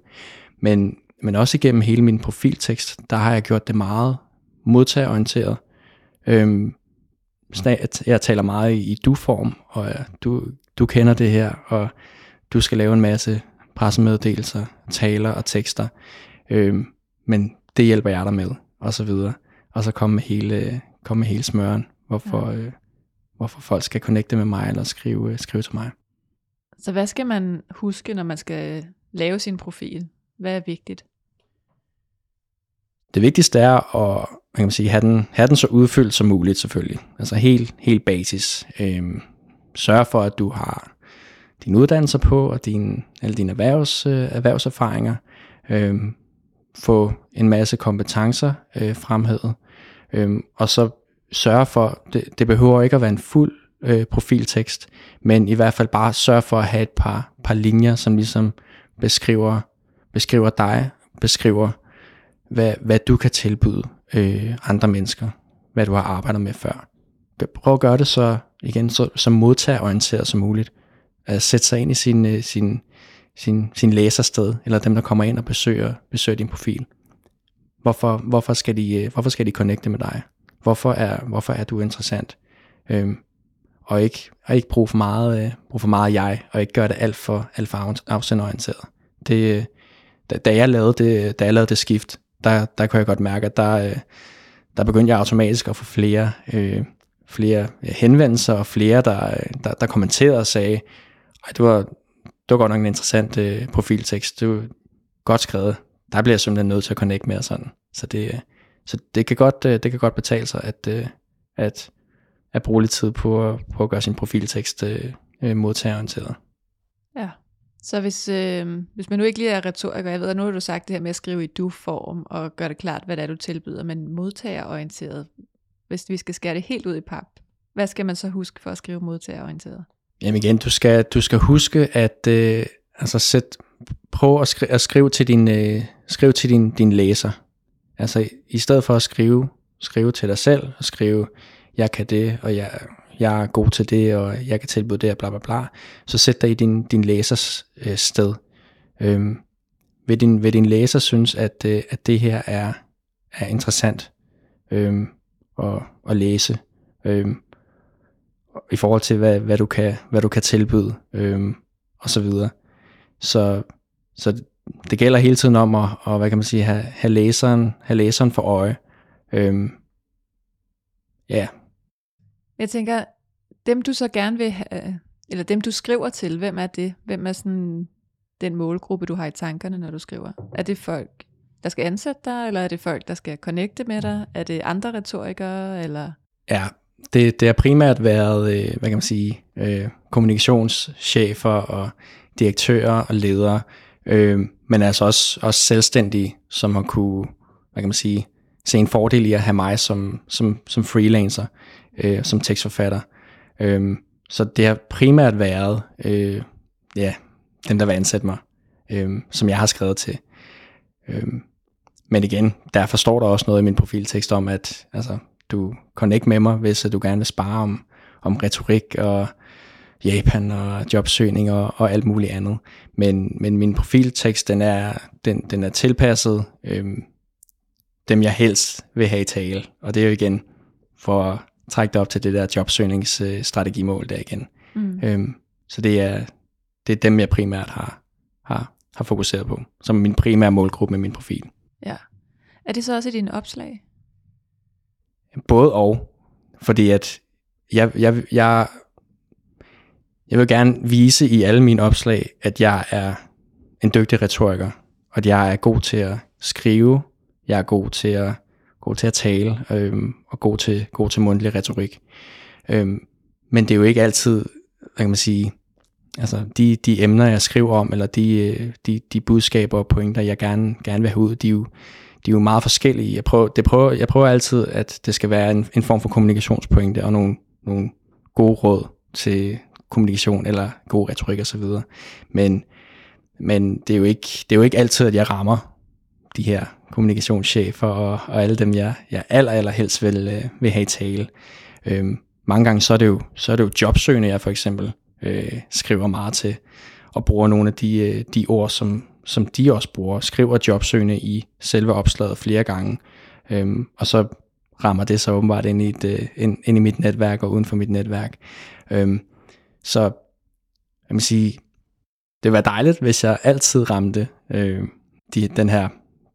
Men, men også igennem hele min profiltekst, der har jeg gjort det meget modtagerorienteret. Øhm, jeg taler meget i du-form, og du, du kender det her, og du skal lave en masse pressemeddelelser, taler og tekster. Øhm, men det hjælper jeg dig med, og så videre. Og så komme med hele, komme med hele smøren, hvorfor, ja. øh, hvorfor folk skal connecte med mig, eller skrive, skrive til mig. Så hvad skal man huske, når man skal lave sin profil? Hvad er vigtigt? Det vigtigste er at man kan sige, have, den, have den så udfyldt som muligt selvfølgelig. Altså helt, helt basis. Øhm, sørg for, at du har din uddannelse på, og din, alle dine erhvervs, øh, erhvervserfaringer. Øhm, få en masse kompetencer øh, fremhævet. Øhm, og så sørge for, det, det behøver ikke at være en fuld øh, profiltekst, men i hvert fald bare sørge for at have et par, par linjer, som ligesom beskriver, beskriver dig, beskriver, hvad, hvad du kan tilbyde øh, andre mennesker, hvad du har arbejdet med før. Prøv at gøre det så, igen, så, så modtagerorienteret som muligt. Altså, at sætte sig ind i sin, øh, sin, sin, sin læsersted, eller dem, der kommer ind og besøger, besøger din profil. Hvorfor, hvorfor, skal de, øh, hvorfor skal de connecte med dig? Hvorfor er, hvorfor er du interessant? Øhm, og ikke, og ikke bruge for meget, øh, bruge for meget jeg, og ikke gøre det alt for, alt for afsenderorienteret. Det, øh, da, da, jeg lavede det, da jeg lavede det skift, der, der kunne jeg godt mærke, at der, øh, der begyndte jeg automatisk at få flere, øh, flere henvendelser, og flere, der, øh, der, der kommenterede og sagde, Ej, det var, det var godt nok en interessant øh, profiltekst, det var godt skrevet, der bliver jeg simpelthen nødt til at connecte med sådan. Så det, øh, så det kan godt, det kan godt betale sig, at, at at bruge lidt tid på, på at gøre sin profiltekst øh, øh, modtagerorienteret. Ja, så hvis, øh, hvis man nu ikke lige er retoriker, jeg ved, at nu har du sagt det her med at skrive i du-form og gøre det klart, hvad det er, du tilbyder, men modtagerorienteret, hvis vi skal skære det helt ud i pap, hvad skal man så huske for at skrive modtagerorienteret? Jamen igen, du skal, du skal huske at øh, altså sæt, prøv at, skri- at skrive til din, øh, skrive til din, din læser. Altså i stedet for at skrive, skrive til dig selv og skrive, jeg kan det, og jeg, jeg er god til det, og jeg kan tilbyde det, og bla bla bla, så sæt dig i din, din læsers øh, sted. Øhm, vil, din, vil din læser synes, at, øh, at det her er, er interessant øhm, at, at læse, øhm, i forhold til, hvad, hvad, du, kan, hvad du kan tilbyde, øhm, og så videre. Så, så det gælder hele tiden om at, og, hvad kan man sige, have, have, læseren, have læseren for øje. Øhm, ja. Jeg tænker, dem du så gerne vil have, øh, eller dem du skriver til, hvem er det? Hvem er sådan den målgruppe, du har i tankerne, når du skriver? Er det folk, der skal ansætte dig, eller er det folk, der skal connecte med dig? Er det andre retorikere, eller? Ja, det, det har primært været, øh, hvad kan man sige, øh, kommunikationschefer og direktører og ledere, øh, men altså også, også selvstændige, som har kunne, hvad kan man sige, se en fordel i at have mig som, som, som freelancer, øh, som tekstforfatter. Øh, så det har primært været, øh, ja, den der vil ansætte mig, øh, som jeg har skrevet til. Øh, men igen, der forstår der også noget i min profiltekst om, at altså, du connect med mig, hvis du gerne vil spare om, om retorik og Japan og jobsøgning og, og alt muligt andet. Men, men min profiltekst, den er, den, den er tilpasset øh, dem, jeg helst vil have i tale. Og det er jo igen for at trække det op til det der jobsøgningsstrategimål der igen. Mm. Øhm, så det er, det er dem, jeg primært har, har, har fokuseret på, som min primære målgruppe med min profil. Ja. Er det så også i dine opslag? Både og. Fordi at jeg, jeg, jeg, jeg vil gerne vise i alle mine opslag, at jeg er en dygtig retoriker, og at jeg er god til at skrive, jeg er god til at, god til at tale, øhm, og god til, god til mundtlig retorik. Øhm, men det er jo ikke altid, hvad kan man sige, altså de, de emner, jeg skriver om, eller de, øh, de, de budskaber og pointer, jeg gerne, gerne vil have ud, de er jo, de er jo meget forskellige. Jeg prøver, det prøver, jeg prøver altid, at det skal være en, en form for kommunikationspointe og nogle, nogle gode råd til kommunikation eller god retorik osv. Men, men det, er jo ikke, det er jo ikke altid, at jeg rammer de her kommunikationschefer og, og alle dem, jeg, jeg aller, aller helst vil, øh, vil have i tale. Øhm, mange gange så er det jo, så er det jo jobsøgende, jeg for eksempel øh, skriver meget til, og bruger nogle af de, øh, de ord, som, som de også bruger, skriver jobsøgende i selve opslaget flere gange, øhm, og så rammer det så åbenbart ind i, et, øh, ind, ind i mit netværk og uden for mit netværk. Øhm, så jeg vil sige, det var dejligt, hvis jeg altid ramte øh, de, den her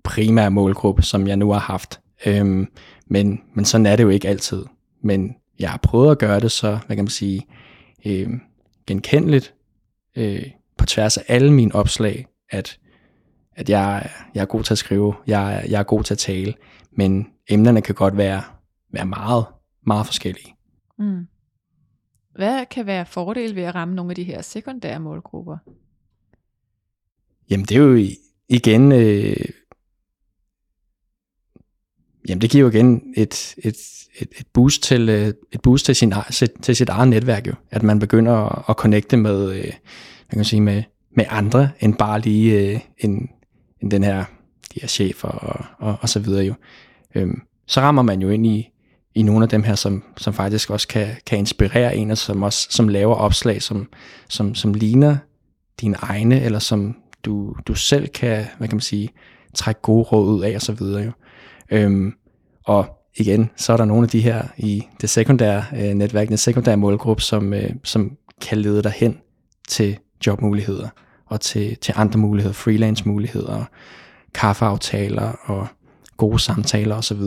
primære målgruppe, som jeg nu har haft. Øhm, men, men sådan er det jo ikke altid. Men jeg har prøvet at gøre det så, hvad kan man sige, øh, genkendeligt øh, på tværs af alle mine opslag, at, at jeg, jeg er god til at skrive, jeg, jeg er god til at tale, men emnerne kan godt være, være meget, meget forskellige. Mm. Hvad kan være fordel ved at ramme nogle af de her sekundære målgrupper? Jamen det er jo igen, øh, jamen det giver jo igen et, et, et, et boost til øh, et boost til, sin, til sit eget netværk jo, at man begynder at, at connecte med, øh, man kan sige med, med andre end bare lige øh, en, en den her de her chefer og, og, og så videre jo. Øhm, så rammer man jo ind i, i nogle af dem her, som, som faktisk også kan, kan inspirere en, og som også som laver opslag, som, som, som ligner dine egne, eller som du, du selv kan, hvad kan man sige, trække gode råd ud af, og så videre jo. Øhm, og igen, så er der nogle af de her i det sekundære øh, netværk, den sekundære målgruppe, som, øh, som kan lede dig hen til jobmuligheder, og til, til andre muligheder, freelance muligheder, kaffeaftaler og gode samtaler osv.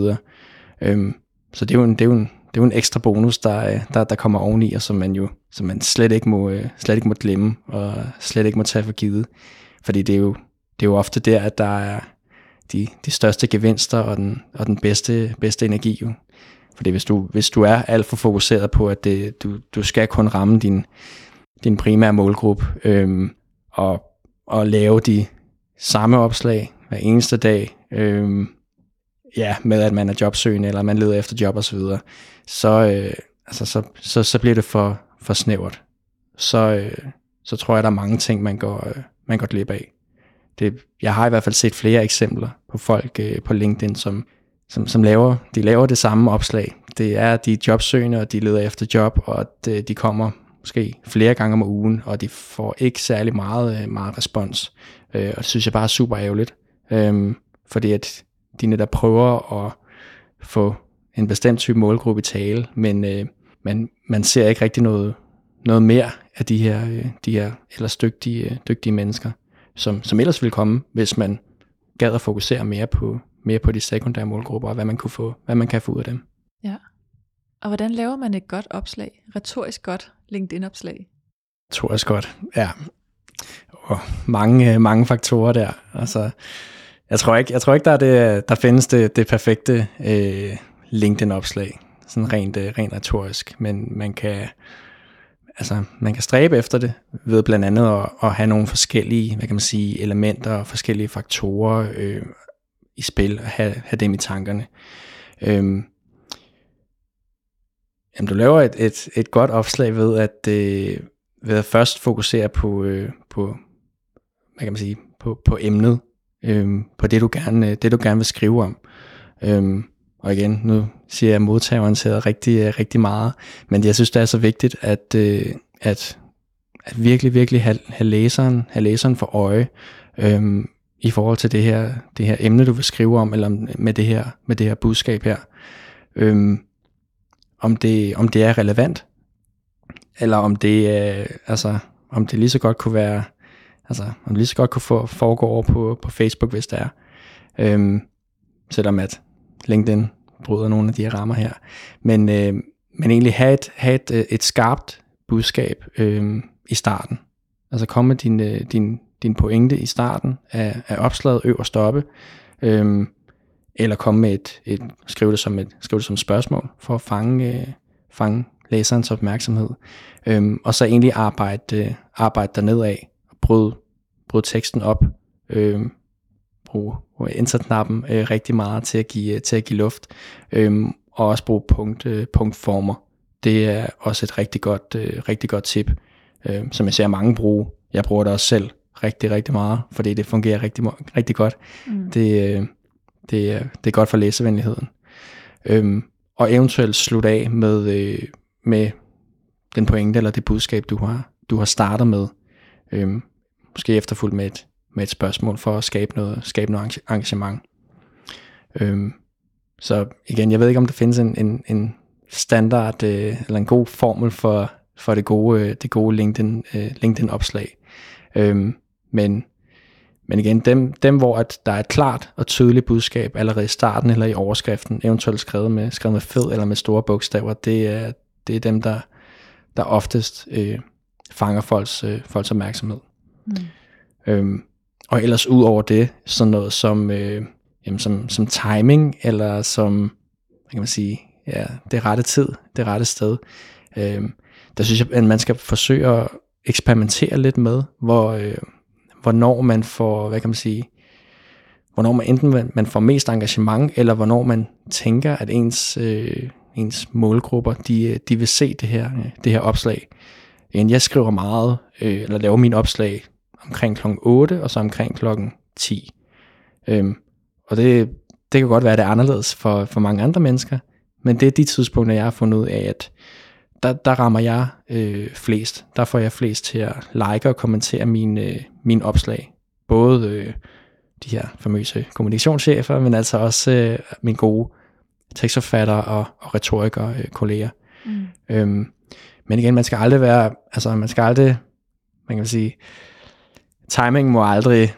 Øhm, så det er jo en, det er jo en, det er jo en ekstra bonus, der, øh, der, der kommer oveni, og som man jo som man slet ikke, må, øh, slet ikke må glemme, og slet ikke må tage for givet. Fordi det er jo, det er jo ofte der, at der er de, de største gevinster og den, og den bedste, bedste energi. Jo. Fordi hvis du, hvis du er alt for fokuseret på, at det, du, du skal kun ramme din, din primære målgruppe, øhm, og, og lave de samme opslag hver eneste dag, øhm, ja, med at man er jobsøgende, eller man leder efter job osv., så, så, øh, altså, så, så, så bliver det for, for snævert. Så, øh, så tror jeg, der er mange ting, man går, øh, man går glip af det, jeg har i hvert fald set flere eksempler på folk øh, på LinkedIn, som, som, som laver, de laver det samme opslag. Det er, de er jobsøgende, og de leder efter job, og de, de kommer måske flere gange om ugen, og de får ikke særlig meget, øh, meget respons. Øh, og det synes jeg bare er super ærgerligt, øh, fordi at de netop prøver at få en bestemt type målgruppe i tale, men øh, man, man ser ikke rigtig noget, noget mere af de her, øh, de her ellers dygtige, øh, dygtige mennesker, som, som ellers ville komme, hvis man gad at fokusere mere på, mere på de sekundære målgrupper, og hvad man, kunne få, hvad man kan få ud af dem. Ja. Og hvordan laver man et godt opslag? Retorisk godt LinkedIn-opslag? Retorisk godt, ja. Og mange, mange faktorer der. Altså, jeg tror ikke, jeg tror ikke der, er det, der findes det, det perfekte øh, LinkedIn-opslag, sådan rent, øh, rent retorisk, men man kan, altså, man kan stræbe efter det ved blandt andet at, at have nogle forskellige, hvad kan man sige, elementer og forskellige faktorer øh, i spil, og have, have dem i tankerne. Øhm, jamen, du laver et, et, et godt opslag ved at, øh, ved at først fokusere på, øh, på hvad kan man sige, på, på emnet, øh, på det du, gerne, øh, det du gerne vil skrive om. Øh, og igen, nu siger jeg sidder rigtig, øh, rigtig meget, men jeg synes, det er så vigtigt, at, øh, at, at virkelig, virkelig have, have, læseren, have læseren for øje, øh, i forhold til det her, det her emne, du vil skrive om, eller med det her, med det her budskab her. Øh, om det, om det er relevant, eller om det, øh, altså, om det lige så godt kunne være, altså, om det lige så godt kunne få, foregå over på, på Facebook, hvis det er. Øhm, selvom at LinkedIn bryder nogle af de her rammer her. Men, øh, men egentlig have et, have et, øh, et skarpt budskab øh, i starten. Altså komme med din, øh, din, din pointe i starten af, af opslaget øv og stoppe. Øh, eller komme med et, et skrive det som et skrive det som et spørgsmål for at fange, øh, fange læserens opmærksomhed. Øhm, og så egentlig arbejde, øh, arbejde derned af og bryde, bryde teksten op. øh, bruge, enter-knappen øh, rigtig meget til at give, til at give luft. Øhm, og også bruge punkt, øh, punktformer. Det er også et rigtig godt, øh, rigtig godt tip, øh, som jeg ser mange bruge. Jeg bruger det også selv rigtig, rigtig meget, fordi det fungerer rigtig, rigtig godt. Mm. Det, øh, det, er, det er godt for læsevenligheden. Øhm, og eventuelt slutte af med, øh, med den pointe eller det budskab, du har, du har startet med. Øhm, måske efterfulgt med et, med et spørgsmål for at skabe noget, skabe noget engagement. Øhm, så igen, jeg ved ikke, om der findes en, en, en standard øh, eller en god formel for, for det gode, øh, det gode LinkedIn, øh, LinkedIn-opslag. Øhm, men men igen, dem, dem hvor at der er et klart og tydeligt budskab allerede i starten eller i overskriften, eventuelt skrevet med, skrevet med fed eller med store bogstaver, det er, det er dem, der, der oftest øh, fanger folks, øh, folks opmærksomhed. Mm. Øhm, og ellers ud over det, sådan noget som, øh, jamen som, som timing, eller som, hvad kan man sige, ja, det rette tid, det rette sted. Øh, der synes jeg, at man skal forsøge at eksperimentere lidt med, hvor, øh, hvornår man får, hvad kan man sige, hvornår man enten man får mest engagement, eller hvornår man tænker, at ens, øh, ens målgrupper, de, de vil se det her, øh, det her opslag. Jeg skriver meget, øh, eller laver min opslag omkring kl. 8, og så omkring kl. 10. Øhm, og det, det kan godt være, at det er anderledes for, for mange andre mennesker, men det er de tidspunkter, jeg har fundet ud af, at der, der rammer jeg øh, flest. Der får jeg flest til at like og kommentere mine, øh, mine opslag. Både øh, de her famøse kommunikationschefer, men altså også øh, mine gode tekstforfattere og, og retorikere øh, kolleger. Mm. Øhm, men igen, man skal aldrig være, altså man skal aldrig, man kan sige, timing må aldrig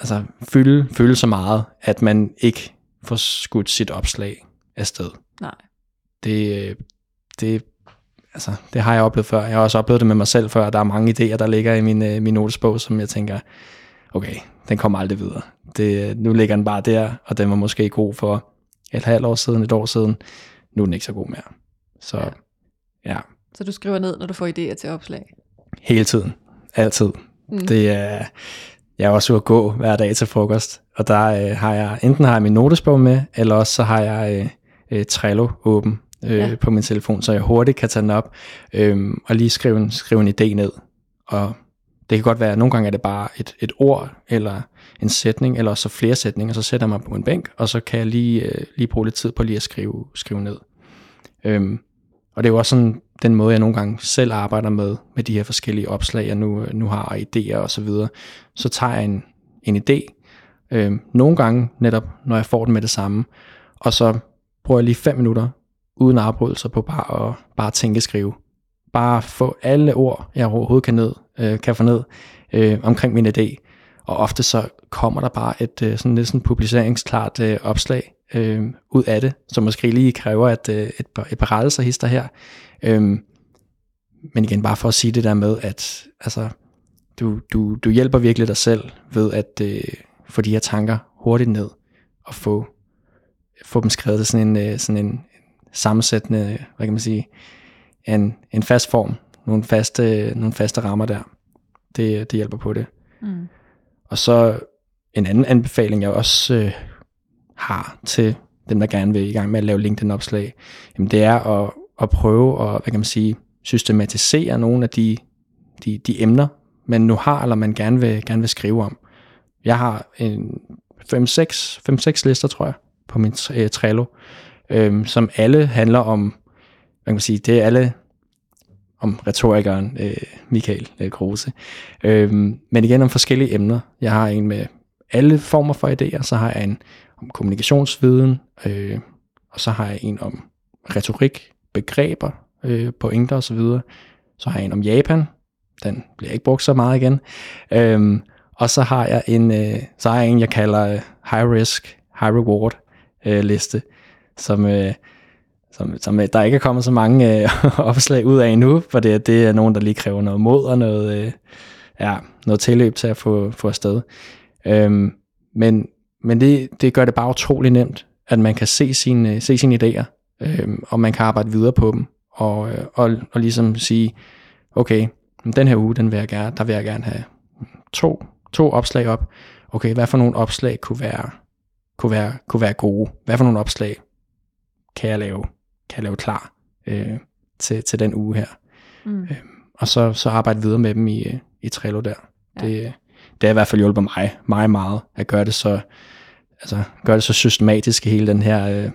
altså, fylde, fylde så meget, at man ikke får skudt sit opslag afsted. Nej. Det, øh, det altså, det har jeg oplevet før. Jeg har også oplevet det med mig selv før. Der er mange idéer, der ligger i min, øh, min notesbog, som jeg tænker, okay, den kommer aldrig videre. Det, nu ligger den bare der, og den var måske god for et halvt år siden, et år siden. Nu er den ikke så god mere. Så ja. Så du skriver ned, når du får idéer til opslag? Hele tiden. Altid. Mm. Det er, jeg er også ude at gå hver dag til frokost, og der øh, har jeg, enten har jeg min notesbog med, eller også så har jeg øh, øh, Trello åben, øh, ja. på min telefon, så jeg hurtigt kan tage den op øh, og lige skrive en, skrive en idé ned. Og det kan godt være, at nogle gange er det bare et, et ord, eller en sætning, eller så flere sætninger, så sætter jeg mig på en bænk, og så kan jeg lige, øh, lige bruge lidt tid på lige at skrive, skrive ned. Øhm, og det er jo også sådan den måde, jeg nogle gange selv arbejder med, med de her forskellige opslag, jeg nu, øh, nu har, og idéer og så videre. Så tager jeg en, en idé, øh, nogle gange netop, når jeg får den med det samme, og så bruger jeg lige fem minutter, uden afbrydelser på bare at bare tænke skrive. Bare få alle ord, jeg overhovedet kan, ned, øh, kan få ned øh, omkring min idé. Og ofte så kommer der bare et øh, sådan lidt sådan publiceringsklart øh, opslag øh, ud af det, som måske lige kræver et, øh, et, par, et par rettelser hister her. Øh, men igen, bare for at sige det der med, at altså, du, du, du hjælper virkelig dig selv ved at øh, få de her tanker hurtigt ned og få, få dem skrevet til sådan en, øh, sådan en sammensættende, hvad kan man sige, en, en fast form, nogle faste, nogle faste rammer der. Det, det hjælper på det. Mm. Og så en anden anbefaling, jeg også øh, har til dem, der gerne vil i gang med at lave LinkedIn-opslag, jamen det er at, at prøve at, hvad kan man sige, systematisere nogle af de, de, de emner, man nu har, eller man gerne vil, gerne vil skrive om. Jeg har en 5-6 lister, tror jeg, på min øh, Trello, øh, som alle handler om, hvad kan man sige, det er alle om retorikeren øh, Michael øh, Kruse. Øh, men igen om forskellige emner. Jeg har en med alle former for idéer, så har jeg en om kommunikationsviden, øh, og så har jeg en om retorik, begreber, øh, pointer osv. Så så har jeg en om Japan, den bliver ikke brugt så meget igen. Øhm, og så har jeg en, øh, så har jeg en, jeg kalder øh, high risk, high reward øh, liste, som, øh, som, som øh, der ikke er kommet så mange øh, (laughs) opslag ud af endnu, for det, det er nogen, der lige kræver noget mod og noget, øh, ja, noget tilløb til at få, få afsted. Øhm, men men det, det gør det bare utrolig nemt, at man kan se sine, se sine idéer, øhm, og man kan arbejde videre på dem, og, øh, og, og ligesom sige, okay, den her uge, den vil jeg gerne, der vil jeg gerne have to, to opslag op. Okay, hvad for nogle opslag kunne være, kunne være, kunne være gode? Hvad for nogle opslag kan jeg lave, kan jeg lave klar øh, til, til den uge her? Mm. Øh, og så, så arbejde videre med dem i, i Trello der. Ja. Det, det har i hvert fald hjulpet mig, mig meget at gøre det så, altså, gøre det så systematisk i hele den her øh,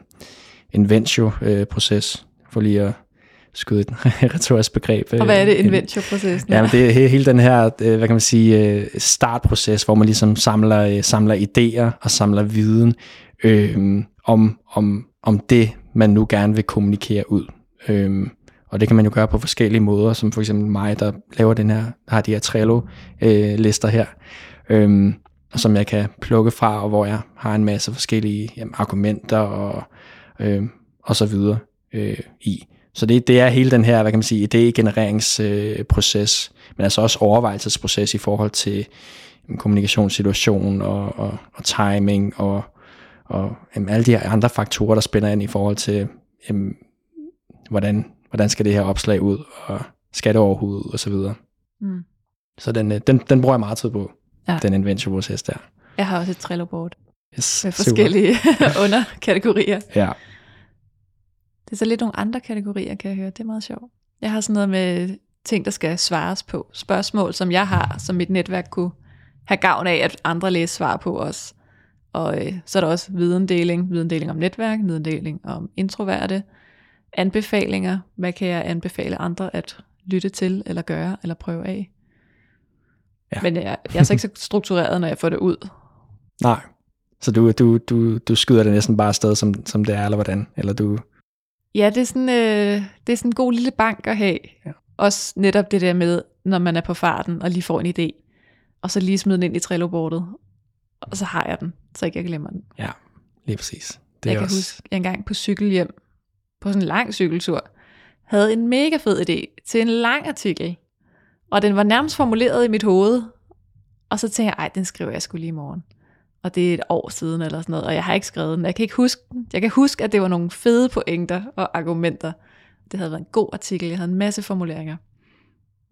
inventio-proces, øh, for lige at skyde et (laughs) retorisk begreb. Og hvad er det, øh, inventio-processen? Ja, men det er hele den her, øh, hvad kan man sige, startproces, hvor man ligesom samler, samler idéer og samler viden øh, om, om, om det, man nu gerne vil kommunikere ud. Øh, og det kan man jo gøre på forskellige måder, som for eksempel mig, der laver den her, har de her Trello-lister øh, her, øhm, som jeg kan plukke fra, og hvor jeg har en masse forskellige jamen, argumenter og, øh, og så videre øh, i. Så det, det er hele den her, hvad kan man sige, idégenereringsproces, øh, men altså også overvejelsesproces i forhold til jamen, kommunikationssituation og, og, og timing og, og jamen, alle de her andre faktorer, der spænder ind i forhold til, jamen, hvordan hvordan skal det her opslag ud, og skal det overhovedet og så videre. Mm. Så den, øh, den, den bruger jeg meget tid på, ja. den invention-proces der. Jeg har også et Trello-board yes, med forskellige (laughs) underkategorier. Ja. Det er så lidt nogle andre kategorier, kan jeg høre. Det er meget sjovt. Jeg har sådan noget med ting, der skal svares på. Spørgsmål, som jeg har, som mit netværk kunne have gavn af, at andre læser svar på os. Og øh, så er der også videndeling, videndeling om netværk, videndeling om introverte, anbefalinger. Hvad kan jeg anbefale andre at lytte til, eller gøre, eller prøve af? Ja. Men jeg, jeg er så ikke så struktureret, når jeg får det ud. Nej, så du, du, du, du skyder det næsten bare afsted, som, som det er, eller hvordan? Eller du... Ja, det er, sådan, øh, det er sådan en god lille bank at have. Ja. Også netop det der med, når man er på farten og lige får en idé, og så lige smide den ind i Trello-bordet, og så har jeg den, så ikke jeg glemmer den. Ja, lige præcis. Det jeg kan også... huske, jeg engang på cykel hjem på sådan en lang cykeltur, havde en mega fed idé til en lang artikel. Og den var nærmest formuleret i mit hoved. Og så tænkte jeg, ej, den skriver jeg skulle lige i morgen. Og det er et år siden eller sådan noget, og jeg har ikke skrevet den. Jeg kan ikke huske den. Jeg kan huske, at det var nogle fede pointer og argumenter. Det havde været en god artikel. Jeg havde en masse formuleringer.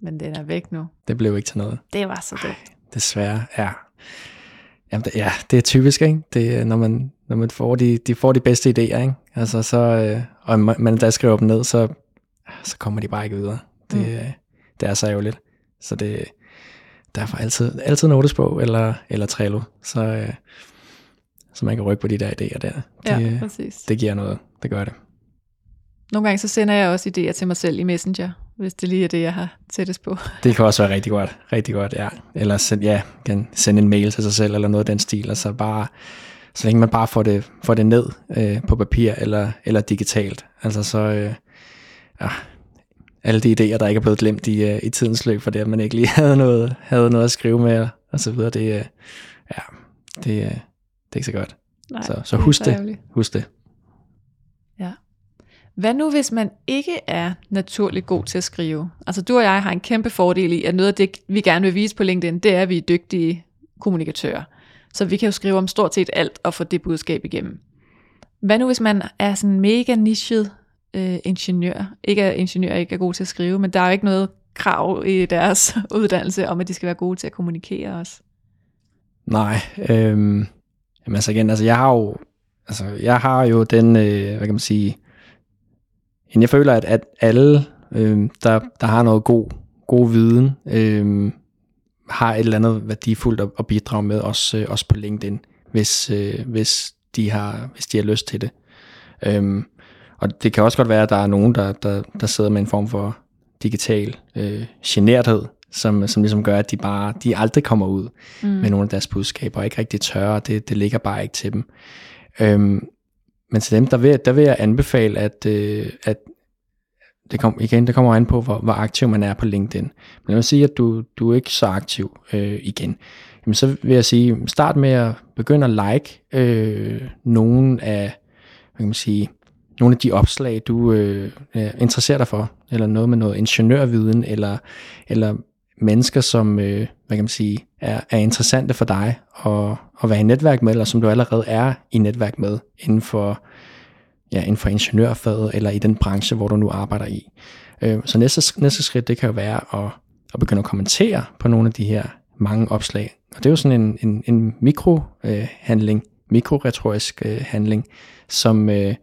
Men den er væk nu. Det blev ikke til noget. Det var så dumt. Desværre, ja. Jamen, det, ja, det er typisk, ikke? Det, når man, når man får de, de får de bedste idéer, ikke? Altså, så, øh, og man da skriver dem ned, så, så kommer de bare ikke videre. Det, mm. det er så ærgerligt. Så det, derfor altid, altid notesbog eller, eller Trello, så, øh, så man kan rykke på de der idéer der. Ja, Det, præcis. det giver noget, det gør det. Nogle gange så sender jeg også idéer til mig selv i Messenger, hvis det lige er det, jeg har tættest på. (laughs) Det kan også være rigtig godt, rigtig godt, ja. Eller send, ja, kan sende en mail til sig selv, eller noget af den stil, og så bare, så længe man bare får det, får det ned øh, på papir, eller, eller digitalt, altså så, øh, ja, alle de idéer, der ikke er blevet glemt i, øh, i tidens løb, for det, at man ikke lige (laughs) havde noget, havde noget at skrive med, og så videre, det, øh, ja, det, øh, det er ikke så godt. Nej, Så, så husk det, ærgerligt. husk det. Ja. Hvad nu, hvis man ikke er naturligt god til at skrive? Altså du og jeg har en kæmpe fordel i, at noget af det, vi gerne vil vise på LinkedIn, det er, at vi er dygtige kommunikatører. Så vi kan jo skrive om stort set alt og få det budskab igennem. Hvad nu, hvis man er sådan mega nichet øh, ingeniør? Ikke at ingeniører ikke er gode til at skrive, men der er jo ikke noget krav i deres (laughs) uddannelse om, at de skal være gode til at kommunikere også. Nej, øhm, jamen altså igen, altså jeg har jo, altså jeg har jo den, øh, hvad kan man sige, jeg føler, at, at alle, øh, der, der har noget god, god viden, øh, har et eller andet værdifuldt at, at bidrage med, også, øh, også på LinkedIn, hvis, øh, hvis, de har, hvis de har lyst til det. Øhm, og det kan også godt være, at der er nogen, der, der, der sidder med en form for digital øh, generthed, som, som ligesom gør, at de bare de aldrig kommer ud mm. med nogle af deres budskaber, og ikke rigtig tør, og det, det ligger bare ikke til dem. Øhm, men til dem, der vil, der vil jeg anbefale, at, øh, at det kom, igen, det kommer an på, hvor, hvor aktiv man er på LinkedIn. Men jeg mig sige, at du, du er ikke så aktiv øh, igen. Jamen, så vil jeg sige, start med at begynde at like øh, nogle af, hvad kan man sige, nogle af de opslag, du øh, øh, interesserer dig for, eller noget med noget ingeniørviden, eller, eller mennesker, som øh, hvad kan man sige, er, er interessante for dig at, at være i netværk med, eller som du allerede er i netværk med inden for, ja, inden for ingeniørfaget, eller i den branche, hvor du nu arbejder i. Øh, så næste, næste skridt, det kan jo være at, at begynde at kommentere på nogle af de her mange opslag. Og det er jo sådan en, en, en mikrohandling, øh, mikroretorisk øh, handling, som, øh,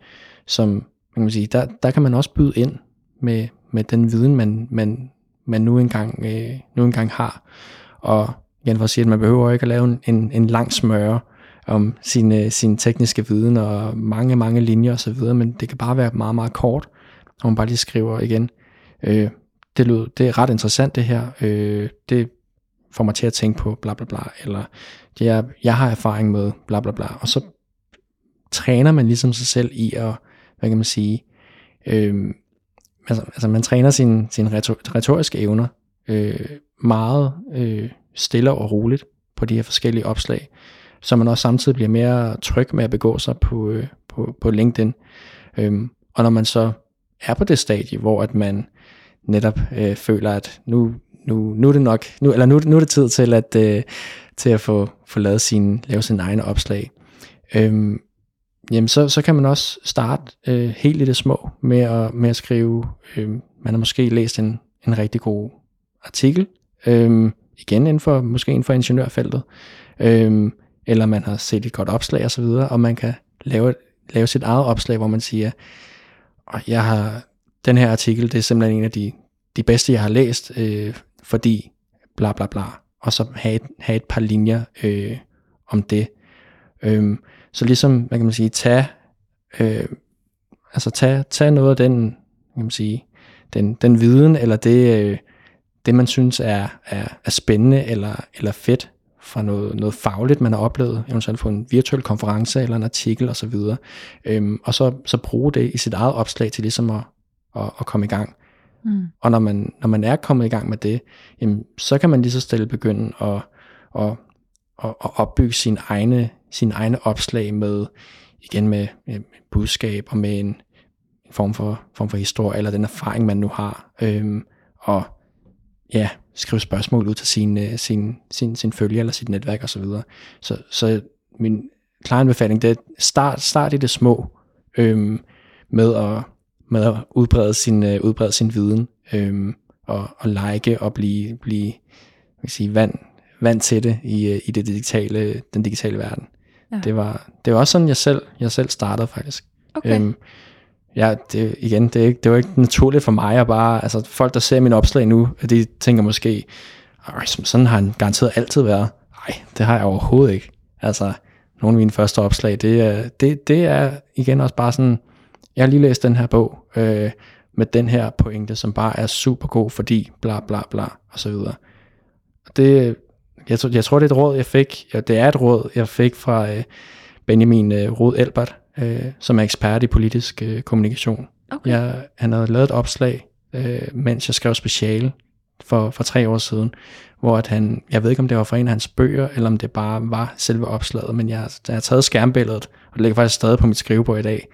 som man kan sige, der, der kan man også byde ind med, med den viden, man, man, man nu engang, øh, nu engang har. Og igen for at sige, at man behøver ikke at lave en, en lang smøre om sin, øh, sin tekniske viden og mange, mange linjer osv., men det kan bare være meget, meget kort, og man bare lige skriver igen, øh, det, lød, det er ret interessant det her, øh, det får mig til at tænke på bla bla bla, eller det er, jeg har erfaring med bla bla bla, og så træner man ligesom sig selv i at, hvad kan man sige, øh, altså, altså man træner sine sin retoriske evner øh, meget øh, stille og roligt på de her forskellige opslag, så man også samtidig bliver mere tryg med at begå sig på, øh, på, på LinkedIn. Øhm, og når man så er på det stadie, hvor at man netop øh, føler, at nu, nu, nu er det nok, nu, eller nu, nu er det tid til at, øh, til at få, få lavet sin, lave sin egne opslag. Øhm, jamen så, så kan man også starte øh, helt i det små med at, med at skrive, øh, man har måske læst en, en rigtig god artikel, øh, igen inden for, måske inden for ingeniørfeltet, øh, eller man har set et godt opslag osv., og, og man kan lave, lave sit eget opslag, hvor man siger, og jeg har, den her artikel, det er simpelthen en af de, de bedste, jeg har læst, øh, fordi bla bla bla, og så have et, have et par linjer øh, om det. Øh, så ligesom, hvad kan man sige, tage, øh, altså tage, tage noget af den, kan man sige, den, den viden, eller det, øh, det man synes er, er, er spændende, eller, eller fedt, fra noget, noget fagligt, man har oplevet, eventuelt på en virtuel konference, eller en artikel osv., øhm, og så, så bruge det i sit eget opslag til ligesom at, at, at komme i gang. Mm. Og når man, når man er kommet i gang med det, jamen, så kan man lige så stille begynde at, at, at, at opbygge sin egne sine egne opslag med, igen med, med budskab og med en, en form, for, form for historie, eller den erfaring, man nu har. Øhm, og ja, skrive spørgsmål ud til sin, sin, sin, sin følger eller sit netværk osv. Så, så, så min klare anbefaling, det er start, start i det små øhm, med, at, med at udbrede sin, uh, udbrede sin viden øhm, og, og like og blive, blive kan sige, vand, vand til det i, i det digitale, den digitale verden. Ja. Det, var, det var også sådan, jeg selv, jeg selv startede faktisk. Okay. Øhm, ja, det, igen, det, er ikke, det var ikke naturligt for mig at bare, altså folk, der ser mine opslag nu, de tænker måske, sådan har han garanteret altid været. Nej, det har jeg overhovedet ikke. Altså, nogle af mine første opslag, det det, det er igen også bare sådan, jeg har lige læst den her bog, øh, med den her pointe, som bare er super god, fordi bla bla bla, og så videre. Det, jeg, jeg tror, det er et råd, jeg fik, ja, det er et råd, jeg fik fra øh, Benjamin øh, Rod Elbert, øh, som er ekspert i politisk øh, kommunikation. Okay. Jeg, han havde lavet et opslag, øh, mens jeg skrev speciale for, for tre år siden, hvor at han, jeg ved ikke om det var fra en af hans bøger, eller om det bare var selve opslaget, men jeg, jeg har taget skærmbilledet, og det ligger faktisk stadig på mit skrivebord i dag,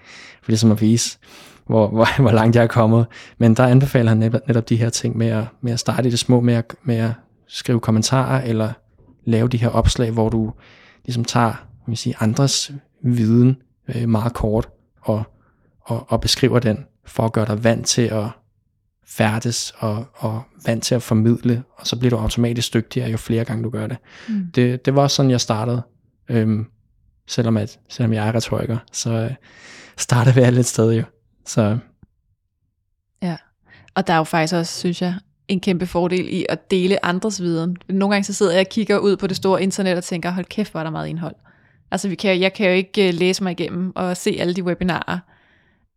for ligesom at vise, hvor, hvor, (laughs) hvor langt jeg er kommet. Men der anbefaler han netop, netop de her ting med at, med at starte i det små, med at, med at skrive kommentarer, eller lave de her opslag, hvor du ligesom tager vil sige, andres viden øh, meget kort, og, og, og beskriver den, for at gøre dig vant til at færdes og, og vant til at formidle, og så bliver du automatisk dygtigere, jo flere gange du gør det. Mm. Det, det var også sådan, jeg startede. Øhm, selvom, at, selvom jeg er retoriker, så øh, startede vi lidt sted jo. Så. Ja, og der er jo faktisk også, synes jeg, en kæmpe fordel i at dele andres viden. Nogle gange så sidder jeg og kigger ud på det store internet og tænker, hold kæft, hvor er der meget indhold. Altså vi kan, jeg kan jo ikke øh, læse mig igennem og se alle de webinarer.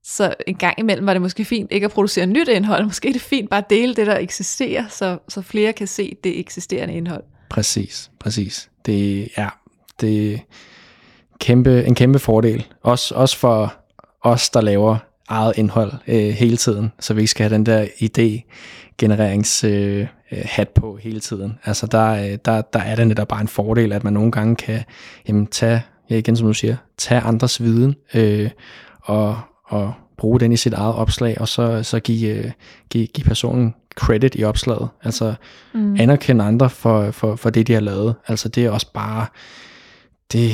Så en gang imellem var det måske fint ikke at producere nyt indhold. (laughs) Måske er det fint bare at dele det, der eksisterer, så, så flere kan se det eksisterende indhold. Præcis, præcis. Det er det er kæmpe, en kæmpe fordel. Også, også for os, der laver eget indhold øh, hele tiden, så vi ikke skal have den der idé genererings øh, hat på hele tiden. Altså der, øh, der, der er det netop bare en fordel, at man nogle gange kan jamen, tage, ja igen som du siger, tage andres viden øh, og, og bruge den i sit eget opslag, og så, så give, øh, give, give personen credit i opslaget. Altså mm. anerkende andre for, for, for det, de har lavet. Altså det er også bare, det,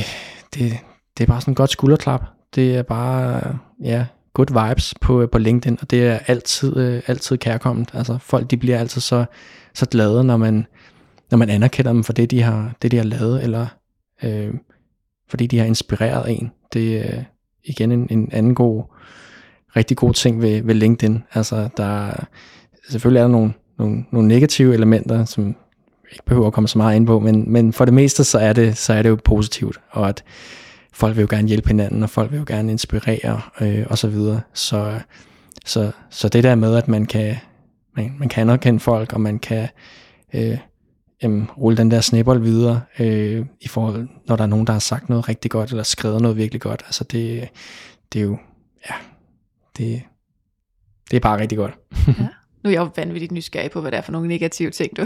det, det er bare sådan et godt skulderklap. Det er bare, ja, good vibes på, øh, på LinkedIn, og det er altid, øh, altid kærkommet. Altså folk, de bliver altid så, så glade, når man, når man anerkender dem for det, de har, det, de har lavet, eller øh, fordi de har inspireret en. Det er øh, igen en, en anden god, rigtig god ting ved, ved LinkedIn. Altså der, selvfølgelig er der nogle, nogle, nogle negative elementer, som ikke behøver at komme så meget ind på, men, men for det meste så er det, så er det jo positivt, og at folk vil jo gerne hjælpe hinanden, og folk vil jo gerne inspirere, øh, og så videre. Så, så, så det der med, at man kan, man, man kan anerkende folk, og man kan øh, jamen, rulle den der snibbold videre, øh, i forhold, når der er nogen, der har sagt noget rigtig godt, eller skrevet noget virkelig godt. Altså det, det er jo, ja, det, det er bare rigtig godt. ja. (laughs) Nu er jeg jo vanvittigt nysgerrig på, hvad det er for nogle negative ting, du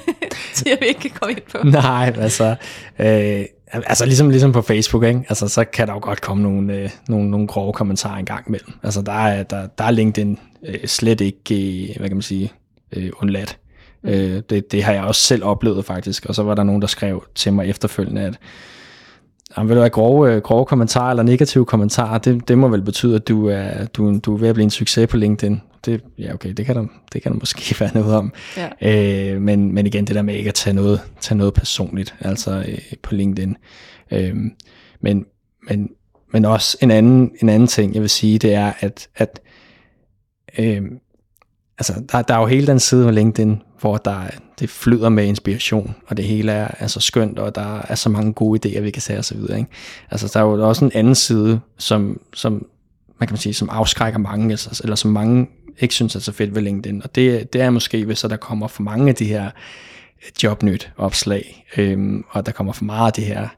(laughs) siger, vi ikke kan komme ind på. Nej, altså, øh, altså ligesom, ligesom på Facebook, ikke? Altså, så kan der jo godt komme nogle, øh, nogle, nogle grove kommentarer en gang imellem. Altså, der er, der, der er LinkedIn øh, slet ikke, øh, hvad kan man sige, øh, undladt. Mm. Øh, det, det har jeg også selv oplevet faktisk, og så var der nogen, der skrev til mig efterfølgende, at Jamen, vil du have grove, øh, grove kommentarer eller negative kommentarer, det, det må vel betyde, at du er, du, du er ved at blive en succes på LinkedIn. Det, ja, okay, det kan der, det kan der måske (laughs) være noget om. Ja. Øh, men, men igen, det der med ikke at tage noget, tage noget personligt, altså øh, på LinkedIn. Øh, men, men, men også en anden, en anden ting, jeg vil sige, det er, at, at øh, altså, der, der er jo hele den side af LinkedIn, hvor der, det flyder med inspiration, og det hele er, er så skønt, og der er så mange gode idéer, vi kan så videre. Ikke? Altså, der er jo også en anden side, som, som man kan sige, som afskrækker mange, altså, eller som mange ikke synes er så fedt ved LinkedIn. Og det, det er måske, hvis der kommer for mange af de her jobnyt opslag, øhm, og der kommer for meget af det her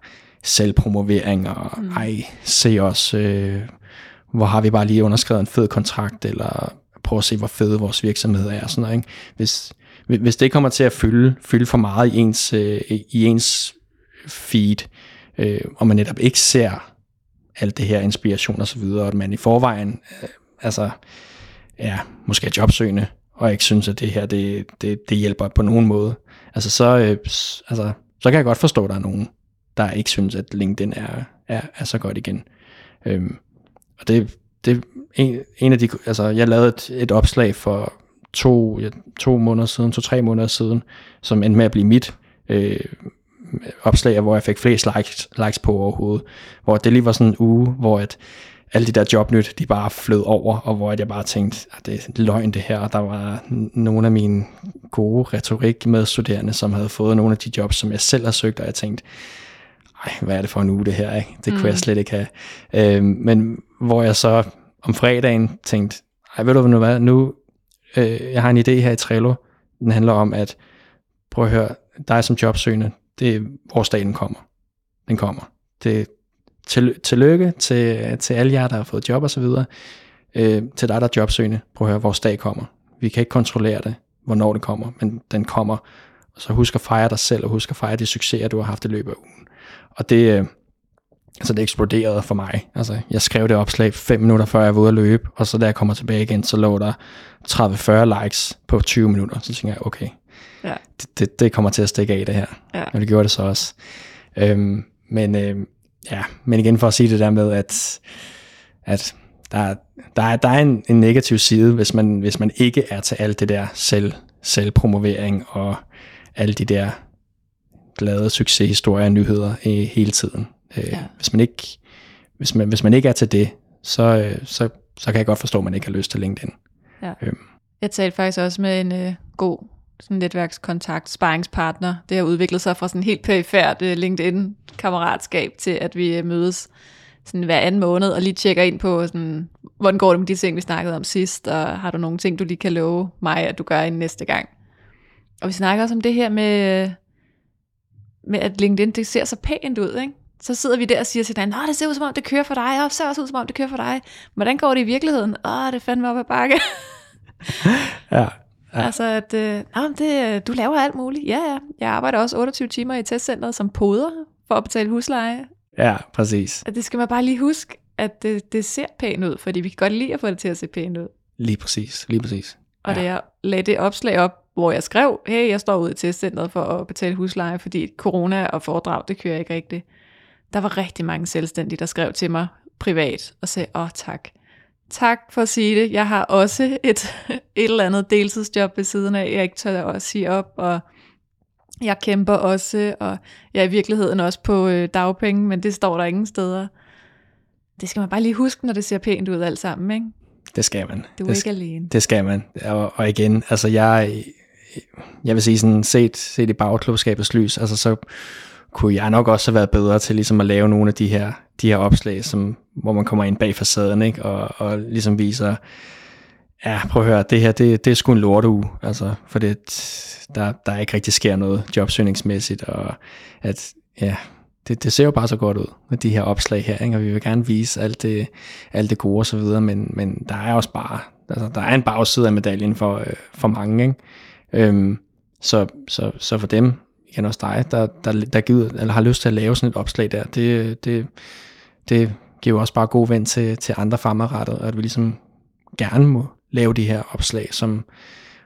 selvpromovering, og mm. ej, se os, øh, hvor har vi bare lige underskrevet en fed kontrakt, eller prøv at se, hvor fede vores virksomhed er, og sådan noget, ikke? Hvis, hvis det kommer til at fylde, fylde for meget i ens, øh, i ens feed, øh, og man netop ikke ser alt det her inspiration og så videre, og at man i forvejen, øh, altså, ja, måske er jobsøgende, og ikke synes, at det her, det, det, det hjælper på nogen måde, altså så, øh, altså, så kan jeg godt forstå, at der er nogen, der ikke synes, at LinkedIn er, er, er så godt igen. Øhm, og det, det en, en af de, altså jeg lavede et, et opslag for to, ja, to måneder siden, to-tre måneder siden, som endte med at blive mit øh, opslag, hvor jeg fik flest likes, likes på overhovedet. Hvor det lige var sådan en uge, hvor at, alle de der jobnyt, de bare flød over, og hvor jeg bare tænkte, at det er løgn det her, og der var nogle af mine gode retorik med studerende, som havde fået nogle af de jobs, som jeg selv har søgt, og jeg tænkte, ej, hvad er det for en uge det her, ikke? det kunne mm. jeg slet ikke have. Øh, men hvor jeg så om fredagen tænkte, ej, ved du hvad, nu, øh, jeg har en idé her i Trello, den handler om, at prøv at høre, dig som jobsøgende, det er, hvor staten kommer. Den kommer. Det, til, tillykke til, til alle jer, der har fået job og så videre. Øh, til dig, der er jobsøgende, prøv at høre, vores dag kommer. Vi kan ikke kontrollere det, hvornår det kommer, men den kommer. Og så husk at fejre dig selv, og husk at fejre de succeser, du har haft i løbet af ugen. Og det, øh, altså det eksploderede for mig. Altså, jeg skrev det opslag 5 minutter før jeg var ude at løbe, og så da jeg kommer tilbage igen, så lå der 30-40 likes på 20 minutter. Så tænker jeg, okay, ja. det, det, det kommer til at stikke af det her. Ja. Og det gjorde det så også. Øhm, men, øh, ja, men igen for at sige det der med, at, at der, der, er, der er en, en negativ side, hvis man, hvis man ikke er til alt det der selv, selvpromovering og alle de der glade succeshistorier og nyheder i hele tiden. Øh, ja. Hvis man ikke hvis man, hvis man ikke er til det, så, øh, så, så kan jeg godt forstå, at man ikke har lyst til LinkedIn. Ja. Øhm. Jeg talte faktisk også med en øh, god sådan netværkskontakt, sparringspartner. Det har udviklet sig fra sådan helt perifært øh, LinkedIn-kammeratskab til, at vi øh, mødes sådan hver anden måned og lige tjekker ind på, sådan, hvordan går det med de ting, vi snakkede om sidst, og har du nogle ting, du lige kan love mig, at du gør en næste gang. Og vi snakker også om det her med, med at LinkedIn, det ser så pænt ud, ikke? Så sidder vi der og siger til hinanden, det ser ud som om, det kører for dig, og det ser også ud som om, det kører for dig. Hvordan går det i virkeligheden? Åh, det fandme op ad bakke. (laughs) ja, Ja. Altså, at øh, det, du laver alt muligt. Ja, ja. Jeg arbejder også 28 timer i testcenteret som poder for at betale husleje. Ja, præcis. At det skal man bare lige huske, at det, det ser pænt ud, fordi vi kan godt lide at få det til at se pænt ud. Lige præcis, lige præcis. Og ja. da jeg lagde det opslag op, hvor jeg skrev, hey, jeg står ude i testcenteret for at betale husleje, fordi corona og foredrag, det kører ikke rigtigt. Der var rigtig mange selvstændige, der skrev til mig privat og sagde, åh oh, tak tak for at sige det. Jeg har også et, (laughs) et eller andet deltidsjob ved siden af, jeg ikke tør at sige op, og jeg kæmper også, og jeg er i virkeligheden også på øh, dagpenge, men det står der ingen steder. Det skal man bare lige huske, når det ser pænt ud alt sammen, ikke? Det skal man. Du er det, ikke alene. Det skal man. Og, og igen, altså jeg, jeg vil sige sådan, set, set i bagklubskabets lys, altså så kunne jeg nok også have været bedre til ligesom at lave nogle af de her, de her opslag, som, hvor man kommer ind bag facaden, ikke? Og, og ligesom viser, ja, prøv at høre, det her, det, det er sgu en lorteuge, altså, for det, der, der ikke rigtig sker noget jobsøgningsmæssigt, og at, ja, det, det ser jo bare så godt ud med de her opslag her, ikke? og vi vil gerne vise alt det, alt det gode og så videre, men, men der er også bare, altså, der er en bagside af medaljen for, øh, for mange, ikke? Øhm, så, så, så for dem, igen også dig, der, der, der giver, eller har lyst til at lave sådan et opslag der, det, det, det giver også bare god ven til, til andre fremadrettet, at vi ligesom gerne må lave de her opslag, som,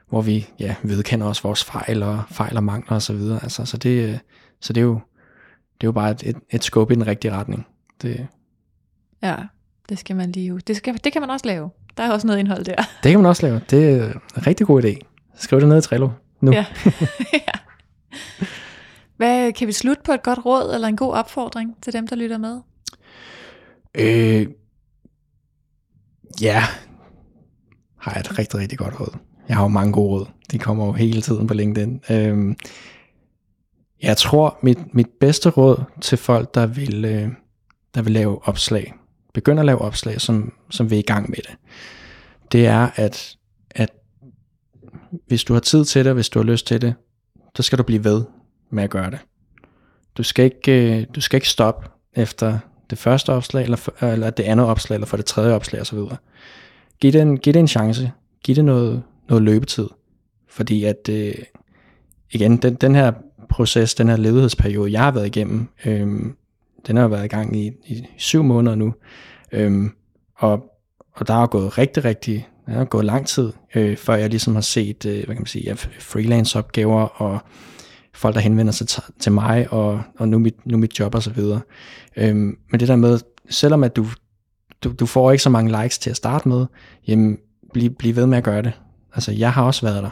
hvor vi ja, vedkender os vores fejl og fejl og mangler og så videre. Altså, så, det, så det er jo, det er jo bare et, et, et skub i den rigtige retning. Det, ja, det skal man lige det, skal, det kan man også lave. Der er også noget indhold der. (laughs) Det kan man også lave. Det er en rigtig god idé. Skriv det ned i Trello nu. Ja. (laughs) (laughs) ja. Hvad, kan vi slutte på et godt råd eller en god opfordring til dem, der lytter med? Øh, ja, har jeg et rigtig, rigtig godt råd. Jeg har jo mange gode råd. De kommer jo hele tiden på LinkedIn. Øh, jeg tror, mit, mit bedste råd til folk, der vil, øh, der vil lave opslag, begynder at lave opslag, som, som vil i gang med det, det er, at, at hvis du har tid til det, hvis du har lyst til det, så skal du blive ved med at gøre det. Du skal ikke, øh, du skal ikke stoppe efter det første opslag, eller, for, øh, eller det andet opslag, eller for det tredje opslag osv. Giv det en, giv det en chance. Giv det noget, noget løbetid. Fordi at, øh, igen, den, den her proces, den her ledighedsperiode, jeg har været igennem, øh, den har været i gang i, i syv måneder nu. Øh, og, og der har gået rigtig, rigtig, der har gået lang tid, øh, før jeg ligesom har set, øh, hvad kan man sige, freelance opgaver og folk, der henvender sig til mig, og, og nu, mit, nu mit job og så videre. Øhm, men det der med, selvom at du, du, du får ikke så mange likes til at starte med, jamen, bliv, bliv ved med at gøre det. Altså, jeg har også været der.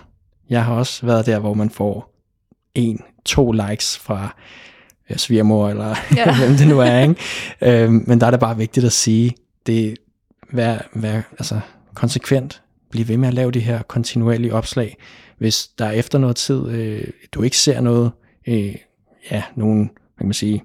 Jeg har også været der, hvor man får en, to likes fra ja, svigermor, eller ja. (laughs) hvem det nu er. Ikke? øhm, men der er det bare vigtigt at sige, det, vær, vær altså, konsekvent. Bliv ved med at lave de her kontinuerlige opslag. Hvis der efter noget tid, øh, du ikke ser noget, øh, ja, nogen, hvad kan man sige,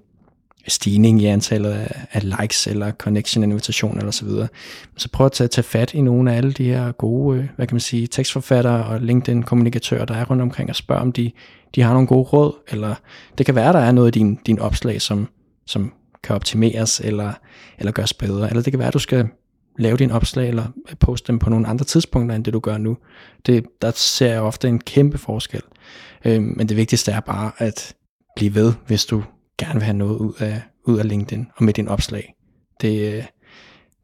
stigning i antallet af, af likes eller connection invitation eller så videre. Så prøv at tage, tage fat i nogle af alle de her gode, øh, hvad kan man sige, tekstforfattere og LinkedIn kommunikatører, der er rundt omkring og spørg om de, de har nogle gode råd, eller det kan være, der er noget i din, din opslag, som, som kan optimeres eller, eller gøres bedre, eller det kan være, du skal lave dine opslag eller poste dem på nogle andre tidspunkter, end det du gør nu. Det, der ser jeg ofte en kæmpe forskel. Øh, men det vigtigste er bare at blive ved, hvis du gerne vil have noget ud af, ud af LinkedIn og med din opslag. Det, øh,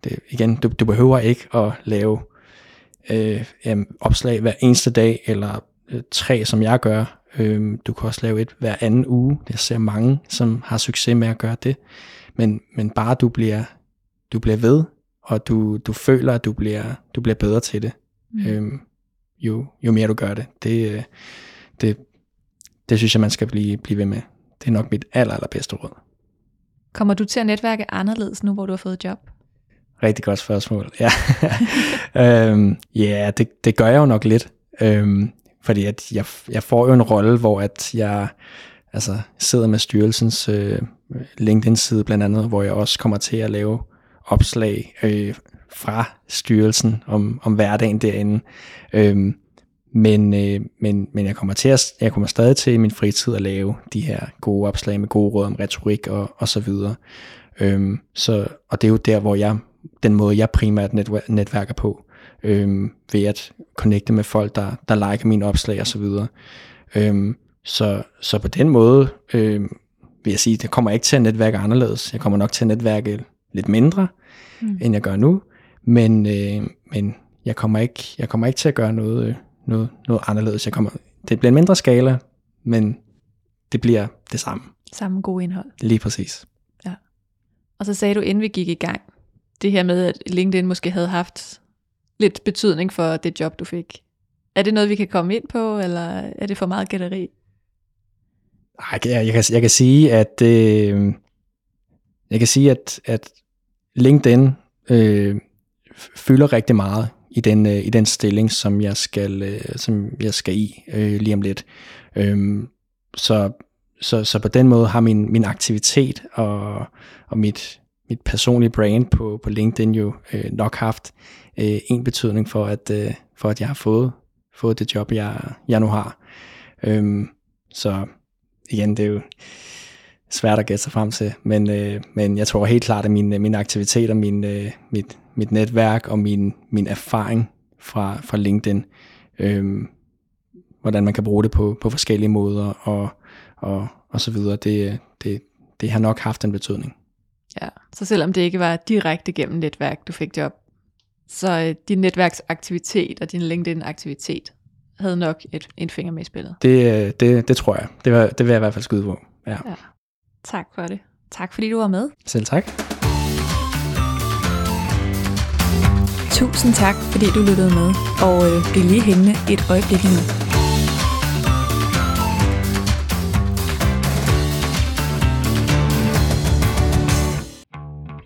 det, igen, du, du behøver ikke at lave øh, jamen, opslag hver eneste dag, eller øh, tre, som jeg gør. Øh, du kan også lave et hver anden uge. Jeg ser mange, som har succes med at gøre det. Men, men bare du bliver, du bliver ved, og du, du føler, at du bliver, du bliver bedre til det, mm. øh, jo, jo mere du gør det. Det, øh, det, det synes jeg, man skal blive, blive ved med. Det er nok mit aller, allerbedste råd. Kommer du til at netværke anderledes nu, hvor du har fået job? Rigtig godt spørgsmål. Ja, (laughs) øhm, yeah, det, det gør jeg jo nok lidt. Øhm, fordi at jeg, jeg får jo en rolle, hvor at jeg altså, sidder med styrelsens øh, LinkedIn-side blandt andet, hvor jeg også kommer til at lave opslag øh, fra styrelsen om, om hverdagen derinde. Øhm, men, øh, men, men jeg kommer til at, jeg kommer stadig til i min fritid at lave de her gode opslag med gode råd om retorik og, og så videre. Øhm, så, og det er jo der, hvor jeg, den måde jeg primært netværker på, øhm, ved at connecte med folk, der, der liker mine opslag og så videre. Øhm, så, så på den måde øhm, vil jeg sige, det kommer ikke til at netværke anderledes. Jeg kommer nok til at netværke lidt mindre, mm. end jeg gør nu, men, øh, men jeg kommer ikke, jeg kommer ikke til at gøre noget, noget, noget anderledes. Jeg kommer, det bliver en mindre skala, men det bliver det samme. Samme gode indhold. Lige præcis. Ja. Og så sagde du, inden vi gik i gang, det her med, at LinkedIn måske havde haft lidt betydning for det job, du fik. Er det noget, vi kan komme ind på, eller er det for meget gætteri? Jeg, jeg, kan, jeg kan sige, at øh, jeg kan sige, at, at LinkedIn øh, fylder rigtig meget i den, øh, i den stilling, som jeg skal, øh, som jeg skal i øh, lige om lidt. Øh, så, så, så på den måde har min, min aktivitet og, og mit, mit personlige brand på, på LinkedIn jo øh, nok haft øh, en betydning for, at, øh, for at jeg har fået, fået det job, jeg, jeg nu har. Øhm, så igen, det er jo svært at gætte sig frem til, men, øh, men jeg tror helt klart, at min, min aktivitet og min, øh, mit, mit netværk og min, min erfaring fra, fra LinkedIn, øh, hvordan man kan bruge det på, på forskellige måder og, og, og så videre, det, det, det har nok haft en betydning. Ja, så selvom det ikke var direkte gennem netværk, du fik job, så øh, din netværksaktivitet og din LinkedIn-aktivitet havde nok et, en finger med i spillet. Det, øh, det, det tror jeg. Det, var, det vil jeg i hvert fald skyde på. Ja. ja. Tak for det. Tak fordi du var med. Selv tak. Tusind tak, fordi du lyttede med, og øh, bliv lige hængende et øjeblik nu.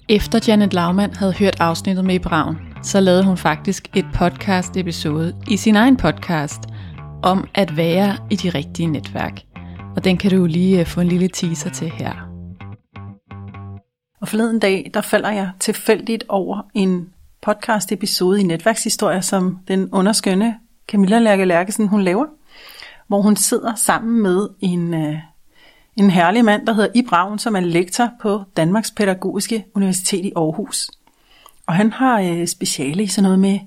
Efter Janet Laumann havde hørt afsnittet med i Braun, så lavede hun faktisk et podcast-episode i sin egen podcast om at være i de rigtige netværk. Og den kan du lige øh, få en lille teaser til her. Og forleden dag, der falder jeg tilfældigt over en podcast episode i Netværkshistorier, som den underskønne Camilla Lærke Lærkesen, hun laver, hvor hun sidder sammen med en, øh, en herlig mand, der hedder Ibraun, som er lektor på Danmarks Pædagogiske Universitet i Aarhus. Og han har øh, speciale i sådan noget med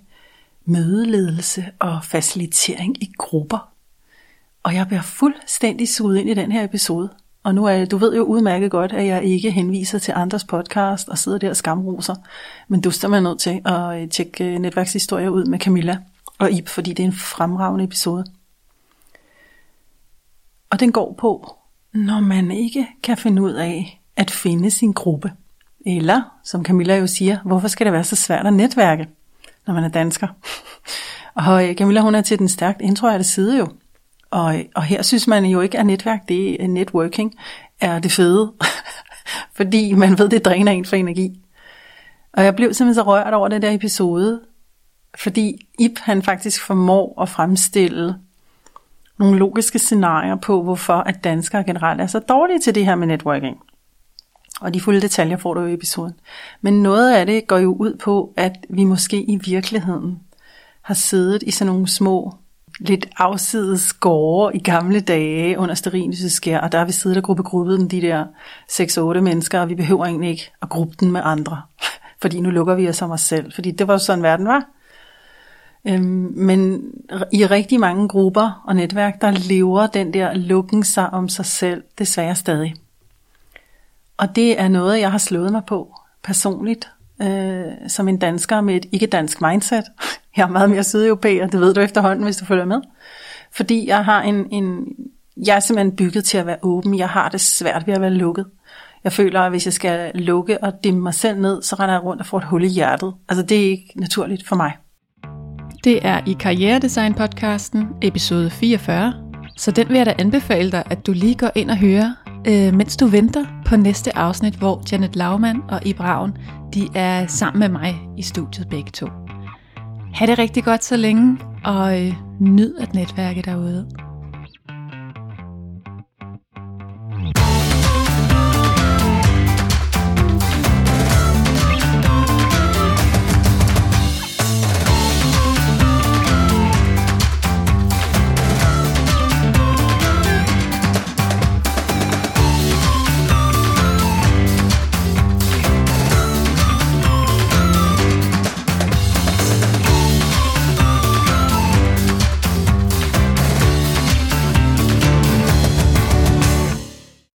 mødeledelse og facilitering i grupper. Og jeg bliver fuldstændig suget ind i den her episode. Og nu er du ved jo udmærket godt, at jeg ikke henviser til andres podcast og sidder der og skamroser. Men du er man nødt til at øh, tjekke netværkshistorier netværkshistorie ud med Camilla og Ib, fordi det er en fremragende episode. Og den går på, når man ikke kan finde ud af at finde sin gruppe. Eller, som Camilla jo siger, hvorfor skal det være så svært at netværke, når man er dansker? (laughs) Og øh, Camilla, hun er til den stærkt introverte side jo. Og, og her synes man jo ikke, at netværk, det er networking, er det fede. (laughs) Fordi man ved, det dræner en for energi. Og jeg blev simpelthen så rørt over den der episode, fordi Ip han faktisk formår at fremstille nogle logiske scenarier på, hvorfor at danskere generelt er så dårlige til det her med networking. Og de fulde detaljer får du i episoden. Men noget af det går jo ud på, at vi måske i virkeligheden har siddet i sådan nogle små, lidt afsides gårde i gamle dage under sterinlyseskær, og der har vi siddet og gruppegruppet de der 6-8 mennesker, og vi behøver egentlig ikke at gruppe den med andre, (laughs) fordi nu lukker vi os om os selv, fordi det var jo sådan verden var. Øhm, men i rigtig mange grupper og netværk, der lever den der lukken sig om sig selv desværre stadig. Og det er noget, jeg har slået mig på personligt, øh, som en dansker med et ikke-dansk mindset. (laughs) Jeg er meget mere sydeuropæer, det ved du efterhånden, hvis du følger med. Fordi jeg har en, en jeg er simpelthen bygget til at være åben. Jeg har det svært ved at være lukket. Jeg føler, at hvis jeg skal lukke og dimme mig selv ned, så render jeg rundt og får et hul i hjertet. Altså det er ikke naturligt for mig. Det er i Karrieredesign-podcasten, episode 44. Så den vil jeg da anbefale dig, at du lige går ind og hører, øh, mens du venter på næste afsnit, hvor Janet Laumann og Ibraun, de er sammen med mig i studiet begge to. Ha' det rigtig godt så længe, og øh, nyd at netværke derude.